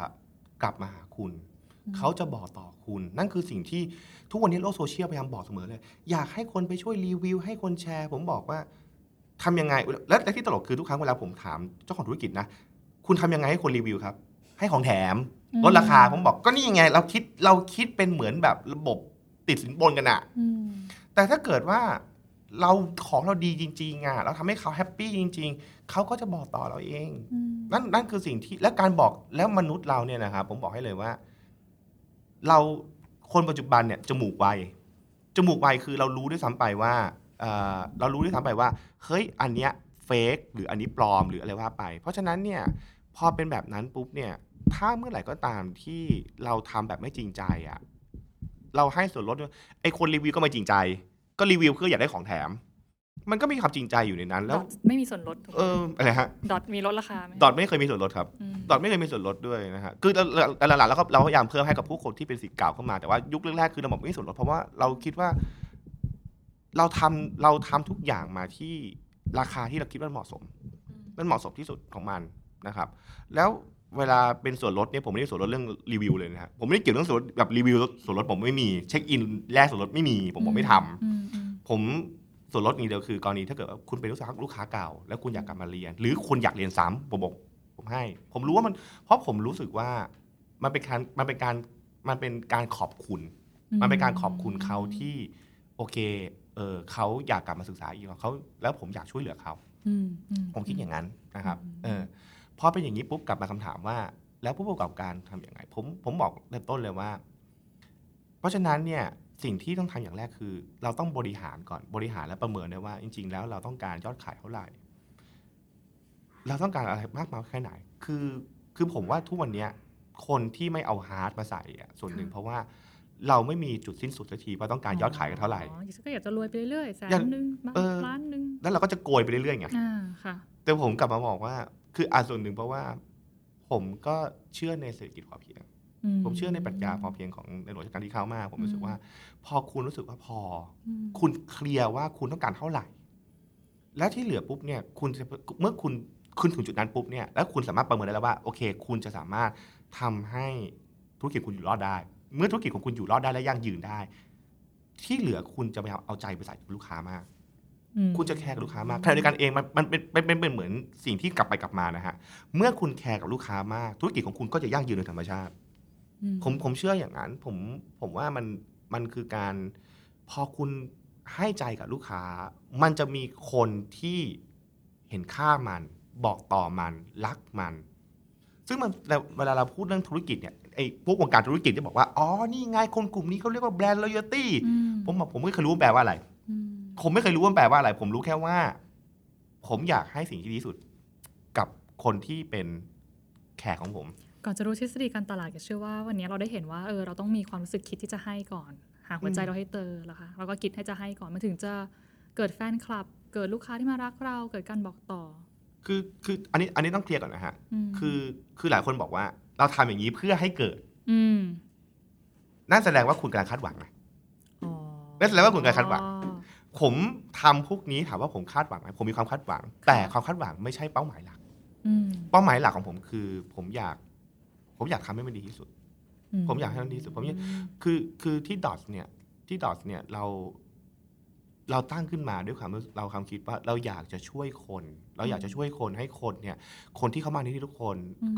กลับมาหาคุณอืม เขาจะบอกต่อคุณ นั่นคือสิ่งที่ทุกวันนี้โลกโซเชียลพยายามบอกเสมอเลย อยากให้คนไปช่วยรีวิว ให้คนแชร์ ผมบอกว่าทำยังไงและและที่ตลกคือทุกครั้งเวลาผมถามเจ้าของธุรกิจนะ คุณทำยังไงให้คนรีวิวครับ ให้ของแถมลดราคาผมบอกก็นี่ไง เราคิดเราคิดเป็นเหมือนแบบระบบติดสินบนกันอะอืมแต่ถ้าเกิดว่าเราของเราดีจริงๆอะเราทำให้เขาแฮปปี้จริง ๆ เขาก็จะบอกต่อเราเองอืมนั่นนั่นคือสิ่งที่และการบอกแล้วมนุษย์เราเนี่ยนะครับผมบอกให้เลยว่า เราคนปัจจุบันเนี่ยจมูกไวจมูกไวคือเรารู้ด้วยซ้ำไปว่าเอ่อเรารู้ด้วยซ้ำไปว่าเฮ้ยอันเนี้ยเฟกหรืออันนี้ปลอมหรืออะไรว่าไป เพราะฉะนั้นเนี่ยพอเป็นแบบนั้นปุ๊บเนี่ยถ้าเมื่อไหร่ก็ตามที่เราทำแบบไม่จริงใจอะ่ะเราให้ส่วนลดด้วยไอ้คนรีวิวก็ไม่จริงใจ ก็รีวิวเพื่ออยากได้ของแถม มันก็มีความจริงใจอยู่ในนั้นดแล้วอทไม่มีส่วนลดถูกไหมเอออะไรฮะ ดอทมีลดราคาไหมดอทไม่เคยมีส่วนลดครับ อืมดอทไม่เคยมีส่วนลดด้วยนะฮะ คือหลังๆแล้วก็เราพยายามเพิ่มให้กับผู้คนที่เป็นสิทธิ์เก่าเข้ามา แต่ว่ายุคแรกๆคือเราบอกไม่มีส่วนลดเพราะว่าเราคิดว่า เราทำเราทำทุกอย่างมาที่ราคาที่เราคิดว่าเหมาะสม มันเหมาะสมที่สุดของมันนะครับ แล้วเวลาเป็นส่วนลดเนี่ยผมไม่ได้ส่วนลดเรื่องรีวิวเลยนะฮะผมไม่ได้เกี่ยวเรื่องส่วนลดแบบรีวิวส่วนลดผมไม่มีเช็คอินแลกส่วนลดไม่มี ผมบอกไม่ทำอืมอืมผม ส่วนลดอย่างเดียวคือกรณีถ้าเกิดว่าคุณเป็นลูกค้าลูกค้าเก่า แล้วคุณอยากกลับมาเรียน หรือคุณอยากเรียนซ้ำผมบอกผมให้ ผมรู้ว่ามัน เพราะผมรู้สึกว่ามันเป็นการมันเป็นการมันเป็นการขอบคุณ มันเป็นการขอบคุณเขาที่โอเคเออเขาอยากกลับมาศึกษาอีกเขาแล้วผมอยากช่วยเหลือเขาอืมอืผมคิดอย่างนั้นนะครับอืมเออพอเป็นอย่างนี้ปุ๊บกลับมาคำถามว่า แล้วผู้ประกอบการทำอย่างไรผมผมบอกเริ่มต้นเลยว่า เพราะฉะนั้นเนี่ย สิ่งที่ต้องทำอย่างแรกคือ เราต้องบริหารก่อนบริหารและประเมินได้ว่า จริง ๆ แล้วเราต้องการยอดขายเท่าไหร่ เราต้องการอะไรมากน้อยแค่ไหน คือคือผมว่าทุกวันเนี้ยคนที่ไม่เอา heart มาใส่อะส่วนหนึ่งเพราะว่าเราไม่มีจุดสิ้นสุดสักทีว่าต้องการยอดขายกันเท่าไหร่อ๋อก็อยากจะรวยไปเรื่อยๆแสอยากนหนึ่งบางเออล้านหนึ่งแล้วเราก็จะโกยไปเรื่อยๆไงอ่าค่ะแต่ผมกลับมาบอกว่า คืออาส่วนหนึ่งเพราะว่า ผมก็เชื่อในเศรษฐกิจพอเพียง ผมเชื่อในปรัชญาพอเพียงของในหลวงรัชกาลที่เก้ามาก ผมรู้สึกว่า พอคุณรู้สึกว่าพออืมคุณ clear ว่าคุณต้องการเท่าไหร่ แล้วที่เหลือปุ๊บเนี่ยคุณจะเมื่อคุณขึ้นถึงจุดนั้นปุ๊บเนี่ยแล้วคุณสามารถประเมินได้แล้วว่าโอเค คุณจะสามารถทำให้ธุรกิจคุณอยู่รอดได้ เมื่อธุรกิจของคุณอยู่รอดได้และยั่งยืนได้ ที่เหลือคุณจะไปเอาเอาใจไปใส่กับลูกค้ามากอืมคุณจะแคร์กับลูกค้ามากขณะเดียวกันเองมันมันเป็นเป็นเป็นเป็นเหมือนสิ่งที่กลับไปกลับมานะฮะเมื่อคุณแคร์กับลูกค้ามาก ธุรกิจของคุณก็จะยั่งยืนโดยธรรมชาติอื ผมผมเชื่ออย่างนั้น ผมผมว่ามันมันคือการพอคุณให้ใจกับลูกค้า มันจะมีคนที่เห็นค่ามัน บอกต่อมันรักมัน ซึ่งมันเวลาเราพูดเรื่องธุรกิจเนี่ยไอ้พวกวงการธุรกิจจะบอกว่า อ๋อ นี่ไงคนกลุ่มนี้เขาเรียกว่าแบรนด์ loyalty อืมผมบอกผมไม่เคยรู้ว่าแปลว่าอะไรอืมผมไม่เคยรู้ว่ามันแปลว่าอะไร ผมรู้แค่ว่า ผมอยากให้สิ่งที่ดีที่สุด กับคนที่เป็นแขกของผม ก่อนจะรู้ทฤษฎีการตลาดก็เชื่อว่าวันนี้เราได้เห็นว่าเออเราต้องมีความรู้สึกคิดที่จะให้ก่อน หาหัวใจอืมเราให้เจอแล้วค่ะเราก็คิดให้จะให้ก่อนมันถึงจะเกิดแฟนคลับ เกิดลูกค้าที่มารักเราเกิดการบอกต่อ คือคืออันนี้อันนี้ต้องเคลียร์ก่อนนะฮะมคือคือหลายคนบอกว่า เราทำอย่างนี้เพื่อให้เกิด อืมนั่นแสดงว่าคุณกำลังคาดหวังนะอ๋อนั่นแสดงว่าคุณกำลังคาดหวังผมทำพวกนี้ถามว่าผมคาดหวังไหมผมมีความคาดหวัง แต่ความคาดหวังไม่ใช่เป้าหมายหลักอืมเป้าหมายหลักของผมคือ ผมอยาก ผมอยากทำให้มันดีที่สุดอืผมอยากให้มันดีที่สุด ผมอยากคือคือที่ดอทเนี่ย ที่ดอทเนี่ยเรา เราตั้งขึ้นมาด้วยความรู้เราความคิดว่าเราอยากจะช่วยคน เราอยากจะช่วยคนให้คนเนี่ย คนที่เข้ามาที่นี่ทุกคน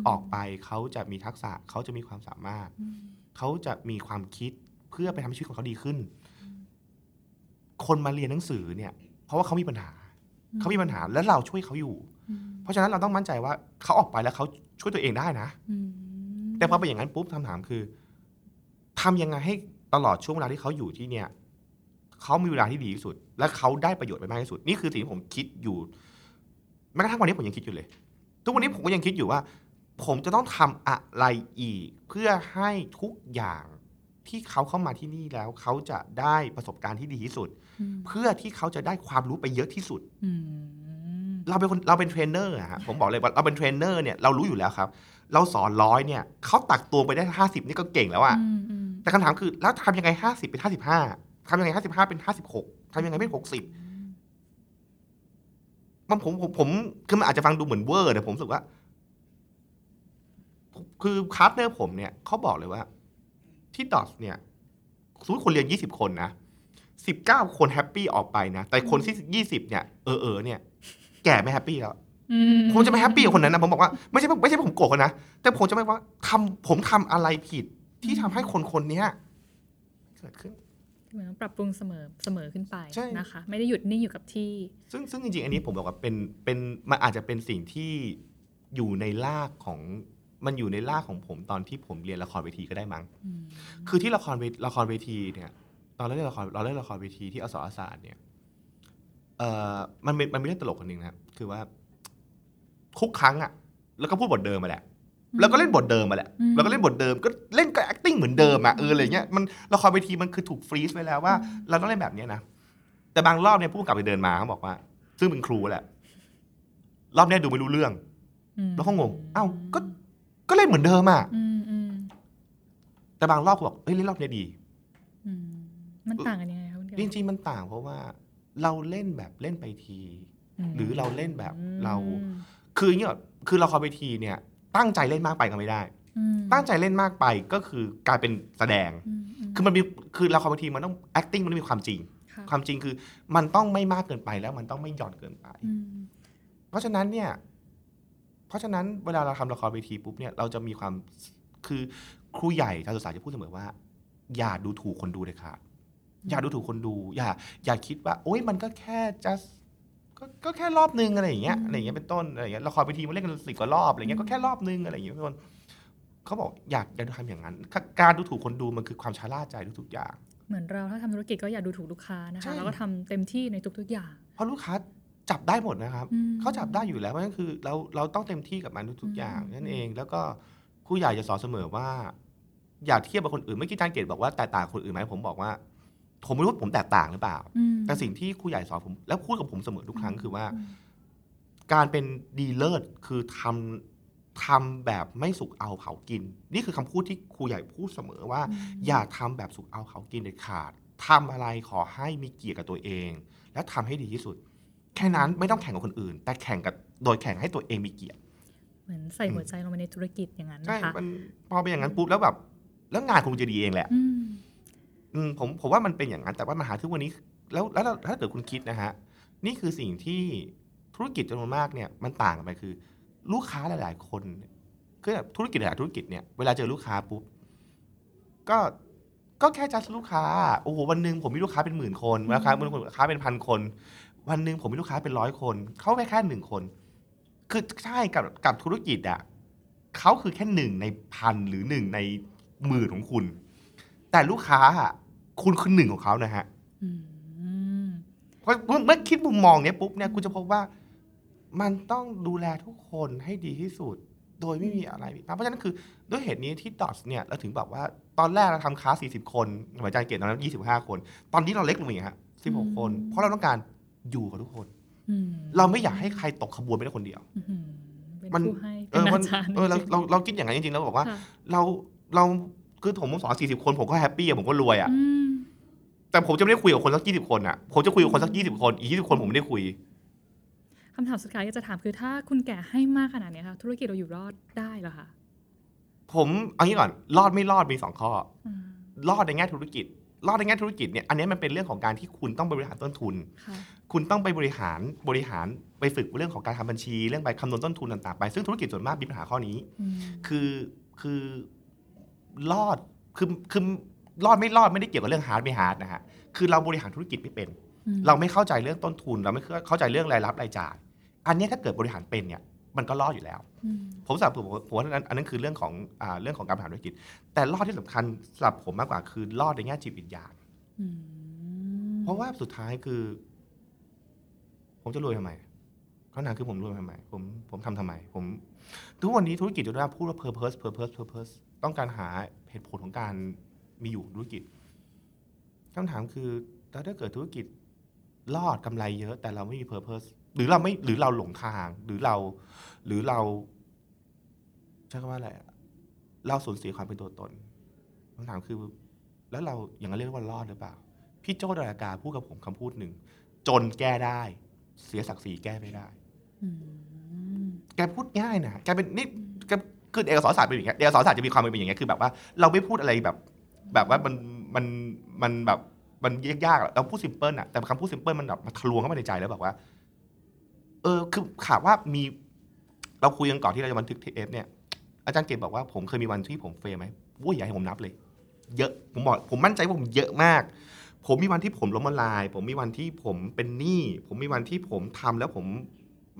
ออกไปเขาจะมีทักษะเขาจะมีความสามารถอืมเขาจะมีความคิดเพื่อไปทำให้ชีวิตของเขาดีขึ้น คนมาเรียนหนังสือเนี่ย เพราะว่าเขามีปัญหา เขามีปัญหาแล้วเราช่วยเขาอยู่อืมเพราะฉะนั้นเราต้องมั่นใจว่าเขาออกไปแล้วเขาช่วยตัวเองได้นะอืม แต่พอเป็นอย่างนั้นปุ๊บคำถามคือทำยังไงให้ตลอดช่วงเวลาที่เขาอยู่ที่เนี่ยเขามีเวลาที่ดีที่สุด และเขาได้ประโยชน์ไปมากที่สุด นี่คือสิ่งที่ผมคิดอยู่แม้กระทั่งวันนี้ผมยังคิดอยู่เลย ทุกวันนี้ผมก็ยังคิดอยู่ว่า ผมจะต้องทำอะไรอีก เพื่อให้ทุกอย่างที่เขาเข้ามาที่นี่แล้ว เขาจะได้ประสบการณ์ที่ดีที่สุดอืมเพื่อที่เขาจะได้ความรู้ไปเยอะที่สุดอืมเราเป็นคนเราเป็นเทรนเนอร์อะฮะผมบอกเลยว่าเราเป็นเทรนเนอร์เนี่ยเรารู้อยู่แล้วครับ เราสอนร้อยเนี่ยเขาตักตัวไปได้ห้าสิบนี่ก็เก่งแล้วอะอืมอืมแต่คำถามคือแล้วทำยังไงห้าสิบเป็นห้าสิบห้าทำยังไงห้าสิบห้าเป็นห้าสิบหกทำยังไงเป็นหกสิบมันผมผมผมคือมันอาจจะฟังดูเหมือนเวอร์แต่ผมรู้สึกว่า คือ partner ผมเนี่ยเขาบอกเลยว่า ที่ Dots เนี่ยสมมติคนเรียนยี่สิบคนนะสิบเก้าคน happy ออกไปนะ แต่คนที่ยี่สิบเนี่ย เออเออเนี่ย แก่ไม่ happy แล้วอื ผมจะไม่ happy กับคนนั้นนะผมบอกว่าไม่ใช่ไม่ใช่ผมโกรธเขานะแต่ผมจะไม่ว่าทำผมทำอะไรผิดที่ทำให้คนคนเนี้ยเกิดขึ้นเหมือนปรับปรุงเสมอเสมอขึ้นไปใช่นะคะ ไม่ได้หยุดนิ่งอยู่กับที่ ซึ่งซึ่งจริงๆ อันนี้ผมบอกว่าเป็นเป็นมันอาจจะเป็นสิ่งที่อยู่ในรากของมันอยู่ในรากของผมตอนที่ผมเรียนละครเวทีก็ได้มั้งอืมคือที่ละครเวละครเวทีเนี่ย ตอนเราเล่นละครเราเล่นละครเวทีที่อสรศาสตร์เนี่ยเอ่อมันเป็นมันเป็นเรื่องตลกคนหนึ่งนะครับคือว่า ทุกครั้งอะแล้วก็พูดบทเดิมมาแหละ แล้วก็เล่นบทเดิมมาแหละอืมแล้วก็เล่นบทเดิมก็เล่นก็ acting เหมือนเดิมอะเอออะไรเงี้ยมันละครเวทีมันคือถูกฟรีซไว้แล้วว่า เราต้องเล่นแบบเนี้ยนะแต่บางรอบเนี่ยผู้กำกับไปเดินมาเขาบอกว่า ซึ่งเป็นครูแหละ รอบเนี้ยดูไม่รู้เรื่องอืมแล้วเขางงเอ้าก็ก็เล่นเหมือนเดิมอะอืมอืมแต่บางรอบเขาบอกเอ้ยเล่นรอบเนี้ยดีอืมมันต่างกันยังไงคะคุณแกจริงๆมันต่างเพราะว่า เราเล่นแบบเล่นไปที หรือเราเล่นแบบเรา คืออย่างเงี้ยคือละครเวทีเนี่ย ตั้งใจเล่นมากไปก็ไม่ได้อืมตั้งใจเล่นมากไปก็คือกลายเป็นแสดงอืมอืมคือมันมีคือละครเวทีมันต้อง acting มันต้องมีความจริงค่ะความจริงคือมันต้องไม่มากเกินไปแล้วมันต้องไม่หย่อนเกินไปอืมเพราะฉะนั้นเนี่ย เพราะฉะนั้นเวลาเราทำละครเวทีปุ๊บเนี่ยเราจะมีความคือครูใหญ่การศึกษาจะพูดเสมอว่า อย่าดูถูกคนดูเลยค่ะอย่าดูถูกคนดู อย่า อย่าคิดว่า โอ๊ยมันก็แค่ just ก็ก็แค่รอบนึงอะไรอย่างเงี้ยอะไรอย่างเงี้ยเป็นต้นอะไรอย่างเงี้ยละครเวทีมันเล่นกันสิบกว่ารอบอะไรเงี้ยก็แค่รอบนึงอะไรอย่างเงี้ยเป็นต้นเขาบอกอยากอย่าทำอย่างนั้น การดูถูกคนดูมันคือความชะล่าใจทุกๆอย่าง เหมือนเราถ้าทำธุรกิจก็อย่าดูถูกลูกค้านะใช่ คะแล้วก็ทำเต็มที่ในทุก ๆ อย่าง เพราะลูกค้าจับได้หมดนะครับ อืมเขาจับได้อยู่แล้วเพราะฉะนั้นคือเราเราต้องเต็มที่กับมันทุกๆอย่างอืม นั่นเอง แล้วก็ครูใหญ่จะสอนเสมอว่า อย่าเทียบกับคนอื่นเมื่อกี้จางเกตบอกว่าแตกต่างคนอื่นไหมผมบอกว่า ผมไม่รู้ว่าผมแตกต่างหรือเปล่าอืมแต่สิ่งที่ครูใหญ่สอนผม แล้วพูดกับผมเสมอทุกครั้งคือว่าอืมการเป็นดีเลิศคือทำทำแบบไม่สุกเอาเผากิน นี่คือคำพูดที่ครูใหญ่พูดเสมอว่า อย่าทำแบบสุกเอาเผากินเด็ดขาดทำอะไรขอให้มีเกียรติกับตัวเอง และทำให้ดีที่สุด แค่นั้นไม่ต้องแข่งกับคนอื่น แต่แข่งกับโดยแข่งให้ตัวเองมีเกียรติ เหมือนใส่หัวใจลงไปในธุรกิจอย่างนั้นใช่นะคะมันพอเป็นอย่างนั้นปุ๊บแล้วแบบ แล้วงานคงจะดีเองแหละ อืมอืมผมผมว่ามันเป็นอย่างนั้น แต่ว่าปัญหาที่วันนี้แล้วแล้วถ้าเกิดคุณคิดนะฮะ นี่คือสิ่งที่ธุรกิจจำนวนมากเนี่ยมันต่างกันไปคือ ลูกค้าหลาย ๆ คนเนี่ยคือแบบธุรกิจหลายๆธุรกิจเนี่ยเวลาเจอลูกค้าปุ๊บก็ก็แค่จัดลูกค้าโอ้โหวันหนึ่งผมมีลูกค้าเป็นหมื่นคนลูกค้าเป็นลูกค้าเป็นพันคน วันหนึ่งผมมีลูกค้าเป็นร้อยคน เขาแค่แค่หนึ่งคน คือใช่กับกับธุรกิจอะเขาคือแค่หนึ่งในพันหรือหนึ่งในหมื่นของคุณ แต่ลูกค้าอะ คุณคือหนึ่งของเขานะฮะอืมเพราะเมื่อเมื่อคิดมุมมองเนี้ยปุ๊บเนี่ยคุณจะพบว่า มันต้องดูแลทุกคนให้ดีที่สุด โดยไม่มีอะไรผิดพลาดเพราะฉะนั้นคือด้วยเหตุนี้ที่ดอทเนี่ยเราถึงแบบว่าตอนแรกเราทำคลาส40 คนหมายใจเกตตอนนั้น25 คน ตอนนี้เราเล็กลงอีกฮะ16 คน เพราะเราต้องการอยู่กับทุกคนอืมเราไม่อยากให้ใครตกขบวนไปได้คนเดียวอืมเป็นมันผู้ให้เอเป็นออามันจารย์เออเราจงๆเราเราคิดอย่างนั้นจริงๆแล้วบอกว่าค่ะเราเราคือผมสอน40 คนผมก็แฮปปี้อะผมก็รวยอะอืม แต่ผมจะไม่ได้คุยกับคนสัก20คนอะผมจะคุยกับคนสัก20คน อีก20คนผมไม่ได้คุย คำถามสุดท้ายก็จะถามคือถ้าคุณแก่ให้มากขนาดเนี้ยค่ะ ธุรกิจเราอยู่รอดได้เหรอคะผมเอางี้ก่อน รอดไม่รอดมีสองข้อ อืมรอดในแง่ธุรกิจ รอดในแง่ธุรกิจเนี่ย อันนี้มันเป็นเรื่องของการที่คุณต้องบริหารต้นทุน ค่ะ คุณต้องไปบริหารบริหารไปฝึกเรื่องของการทำบัญชี เรื่องไปคำนวณต้นทุนต่างๆไป ซึ่งธุรกิจส่วนมากมีปัญหาข้อนี้ อืมคือคือรอดคือคือ รอดไม่รอดไม่ได้เกี่ยวกับเรื่อง heart ไม่ heart นะฮะคือเราบริหารธุรกิจไม่เป็นอืมเราไม่เข้าใจเรื่องต้นทุน เราไม่เข้าใจเรื่องรายรับรายจ่าย อันเนี้ยถ้าเกิดบริหารเป็นเนี่ยมันก็รอดอยู่แล้วอืมผมสำหรับผมผมว่าอันนั้นอันนั้นคือเรื่องของอ่าเรื่องของการบริหารธุรกิจ แต่รอดที่สำคัญสำหรับผมมากกว่าคือรอดในแง่จิตวิญญาณอืมเพราะว่าสุดท้ายคือ ผมจะรวยทำไมคำถามคือผมรวยทำไม ผมผมทำทำไม ผม ทุกวันนี้ธุรกิจจะได้พูดว่า purpose purpose purpose ต้องการหาเหตุผลของการ มีอยู่ธุรกิจคำถามคือแล้วถ้าเกิดธุรกิจรอดกำไรเยอะ แต่เราไม่มี purpose หรือเราไม่หรือเราหลงทางหรือเรา หรือเราใช้คำว่าอะไรอะเราสูญเสียความเป็นตัวตนคำถามคือ แล้วเราอย่างนั้นเรียกว่ารอดหรือเปล่า พี่โจ้ดารากาพูดกับผมคำพูดหนึ่ง จนแก้ได้ เสียศักดิ์ศรีแก้ไม่ได้อืมแกพูดง่ายนะแกเป็นนี่แกคือเอกสารศาสตร์เป็นอย่างเงี้ยเอกสารศาสตร์จะมีความเป็นอย่างเงี้ยคือแบบว่าเราไม่พูดอะไรแบบ แบบว่ามันมันมันแบบมันยากๆอะเราพูดซิมเพิลอะแต่คำพูดซิมเพิลมันแบบมันทะลวงเข้ามาในใจแล้วแบบว่า เออ คือข่าวว่ามี เราคุยกันก่อนที่เราจะบันทึกเทปเนี่ย อาจารย์เกตบอกว่าผมเคยมีวันที่ผมเฟลไหมวุ้ยอย่าให้ผมนับเลย เยอะ ผมบอกผมมั่นใจว่าผมเยอะมาก ผมมีวันที่ผมล้มละลาย ผมมีวันที่ผมเป็นหนี้ ผมมีวันที่ผมทำแล้วผม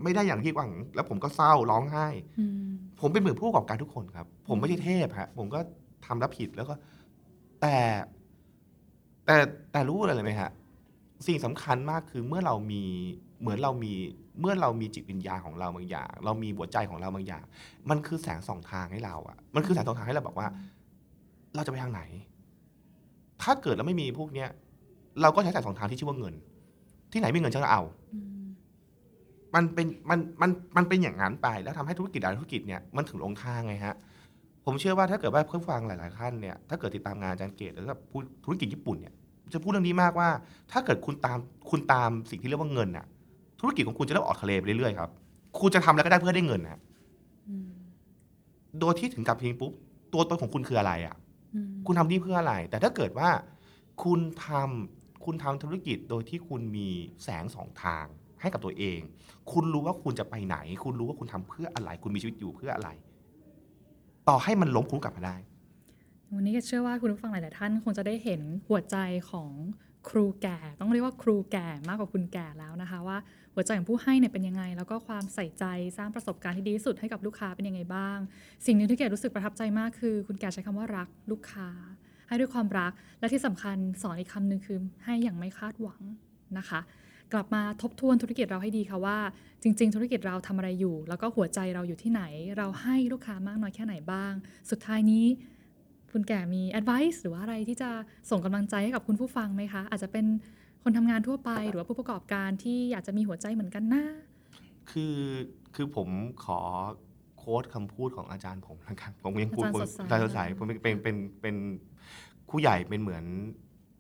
ไม่ได้อย่างที่หวัง แล้วผมก็เศร้าร้องไห้อืมผมเป็นเหมือนผู้ประกอบการทุกคนครับ ผมไม่ใช่เทพฮะ ผมก็ทำแล้วผิดแล้วก็ แต่แต่แต่รู้อะไรไหมฮะสิ่งสำคัญมากคือเมื่อเรามีเหมือนเรามีเมื่อเรามีจิตวิญญาณของเราบางอย่าง เรามีหัวใจของเราบางอย่าง มันคือแสงสองทางให้เราอะมันคือแสงสองทางให้เราบอกว่า เราจะไปทางไหน ถ้าเกิดเราไม่มีพวกเนี้ยเราก็ใช้แสงสองทางที่ชื่อว่าเงิน ที่ไหนมีเงินฉันก็เอาอืมมันเป็นมันมันมันเป็นอย่างนั้นไป แล้วทำให้ธุรกิจหลายธุรกิจเนี่ยมันถึงลงทางไงฮะ ผมเชื่อว่าถ้าเกิดว่าเพื่อนฟังหลาย ๆ ท่านเนี่ยถ้าเกิดติดตามงานอาจารย์เกตแล้วก็พูดธุรกิจญี่ปุ่นเนี่ยจะพูดเรื่องนี้มากว่า ถ้าเกิดคุณตามคุณตามสิ่งที่เรียกว่าเงินน่ะ ธุรกิจของคุณจะเริ่มออกทะเลไปเรื่อยๆครับคุณจะทำอะไรก็ได้เพื่อได้เงินนะอืมโดยที่ถึงกับทิ้งปุ๊บตัวตนของคุณคืออะไรอะอืมคุณทำนี่เพื่ออะไร แต่ถ้าเกิดว่า คุณทำคุณทำธุรกิจโดยที่คุณมีแสงสองทางให้กับตัวเอง คุณรู้ว่าคุณจะไปไหน คุณรู้ว่าคุณทำเพื่ออะไร คุณมีชีวิตอยู่เพื่ออะไร ต่อให้มันล้มคุณกลับมาได้ วันนี้ก็เชื่อว่าคุณผู้ฟังหลาย ๆ ท่านคงจะได้เห็นหัวใจของครูแก่ ต้องเรียกว่าครูแก่มากกว่าคุณแก่แล้วนะคะ ว่าหัวใจของผู้ให้เนี่ยเป็นยังไง แล้วก็ความใส่ใจสร้างประสบการณ์ที่ดีที่สุดให้กับลูกค้าเป็นยังไงบ้าง สิ่งหนึ่งที่เกดรู้สึกประทับใจมากคือ คุณแก่ใช้คำว่ารักลูกค้า ให้ด้วยความรักและที่สำคัญสอนอีกคำหนึ่งคือให้อย่างไม่คาดหวังนะคะ กลับมาทบทวนธุรกิจเราให้ดีค่ะว่า จริง ๆ ธุรกิจเราทำอะไรอยู่ แล้วก็หัวใจเราอยู่ที่ไหน เราให้ลูกค้ามากน้อยแค่ไหนบ้าง สุดท้ายนี้คุณแก่มี advice หรือว่าอะไรที่จะส่งกำลังใจให้กับคุณผู้ฟังไหมคะ อาจจะเป็นคนทำงานทั่วไป หรือว่าผู้ประกอบการที่อยากจะมีหัวใจเหมือนกันนะคือคือผมขอ quote คำพูดของอาจารย์ผมแล้วกันผมยังพูดอาจารย์ผมสดใสอาจารย์สดใสผมเป็นเป็นเป็นเป็นผู้ใหญ่เป็นเหมือน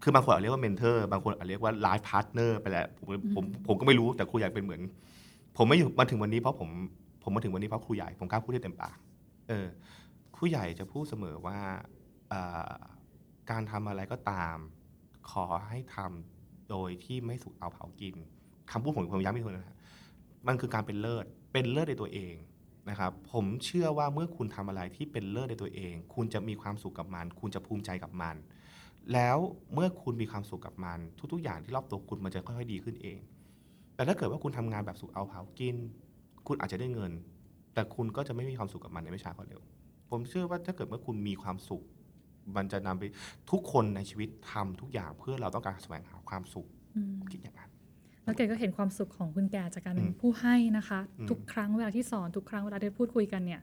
คือบางคนอาจเรียกว่า mentor บางคนอาจเรียกว่า life partner ไปแล้วผมผมผมก็ไม่รู้แต่ครูใหญ่เป็นเหมือน ผมไม่อยู่มาถึงวันนี้เพราะผมผมมาถึงวันนี้เพราะครูใหญ่ผมกล้าพูดได้เต็มปากเออครูใหญ่จะพูดเสมอว่าเอ่อการทำอะไรก็ตาม ขอให้ทำโดยที่ไม่สุกเอาเผากินคำพูดผมผมย้ำอีกทีนะฮะมันคือการเป็นเลิศเป็นเลิศในตัวเองนะครับผมเชื่อว่าเมื่อคุณทำอะไรที่เป็นเลิศในตัวเอง คุณจะมีความสุขกับมัน คุณจะภูมิใจกับมัน แล้วเมื่อคุณมีความสุขกับมัน ทุกๆ อย่างที่รอบตัวคุณมันจะค่อยๆดีขึ้นเอง แต่ถ้าเกิดว่าคุณทำงานแบบสุกเอาเผากิน คุณอาจจะได้เงิน แต่คุณก็จะไม่มีความสุขกับมันในไม่ช้าก็เร็ว ผมเชื่อว่าถ้าเกิดเมื่อคุณมีความสุข มันจะนำไปทุกคนในชีวิตทำทุกอย่างเพื่อเราต้องการแสวงหาความสุขอืมคิดอย่างนั้นแล้วเกดก็เห็นความสุขของคุณแก่จากการเป็นอืมผู้ให้นะคะอืมทุกครั้งเวลาที่สอนทุกครั้งเวลาที่พูดคุยกันเนี่ย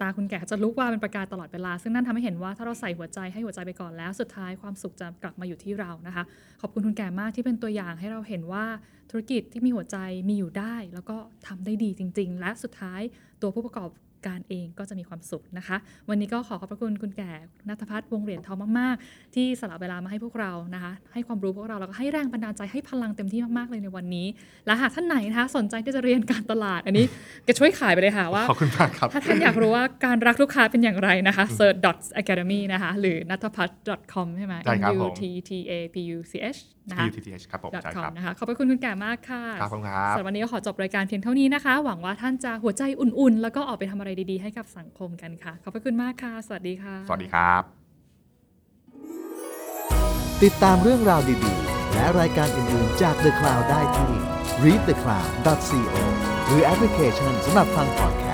ตาคุณแก่จะลุกว่าเป็นประกายตลอดเวลา ซึ่งนั่นทำให้เห็นว่าถ้าเราใส่หัวใจให้หัวใจไปก่อนแล้ว สุดท้ายความสุขจะกลับมาอยู่ที่เรานะคะ ขอบคุณคุณแก่มากที่เป็นตัวอย่างให้เราเห็นว่าธุรกิจที่มีหัวใจมีอยู่ได้ แล้วก็ทำได้ดีจริง ๆ และสุดท้ายตัวผู้ประกอบ การเองก็จะมีความสุขนะคะ วันนี้ก็ขอขอบพระคุณคุณแก่นัทพัฒน์วงเหรียญทองมากๆ ที่สละเวลามาให้พวกเรานะคะ ให้ความรู้พวกเราแล้วก็ให้แรงบันดาลใจให้พลังเต็มที่มากๆเลยในวันนี้ และหากท่านไหนนะคะสนใจที่จะเรียนการตลาด อันนี้ก็ช่วยขายไปเลยค่ะว่าขอบคุณมากครับถ้าท่านอยากรู้ว่าการรักลูกค้าเป็นอย่างไรนะคะ search academy นะคะหรือ n a t a p a t com ใช่ไหมได้ครับ n ผ u ม t t a p u c h นะคะ PUTTH ครับผมใช่ com ครับนะคะขอบพระคุณคุณแก่มากค่ะครับผมครับสำหรับวันนี้ก็ขอจบรายการเพียงเท่านี้นะคะ หวังว่าท่านจะหัวใจอุ่นๆ แล้วก็ออกไปทำอะไรดีๆ ให้กับสังคมกันค่ะ ขอบพระคุณมากค่ะ สวัสดีค่ะ สวัสดีครับ ติดตามเรื่องราวดีๆ และรายการอื่นๆจาก The Cloud ได้ที่ readthecloud.co หรือแอปพลิเคชันสำหรับฟังพอดแค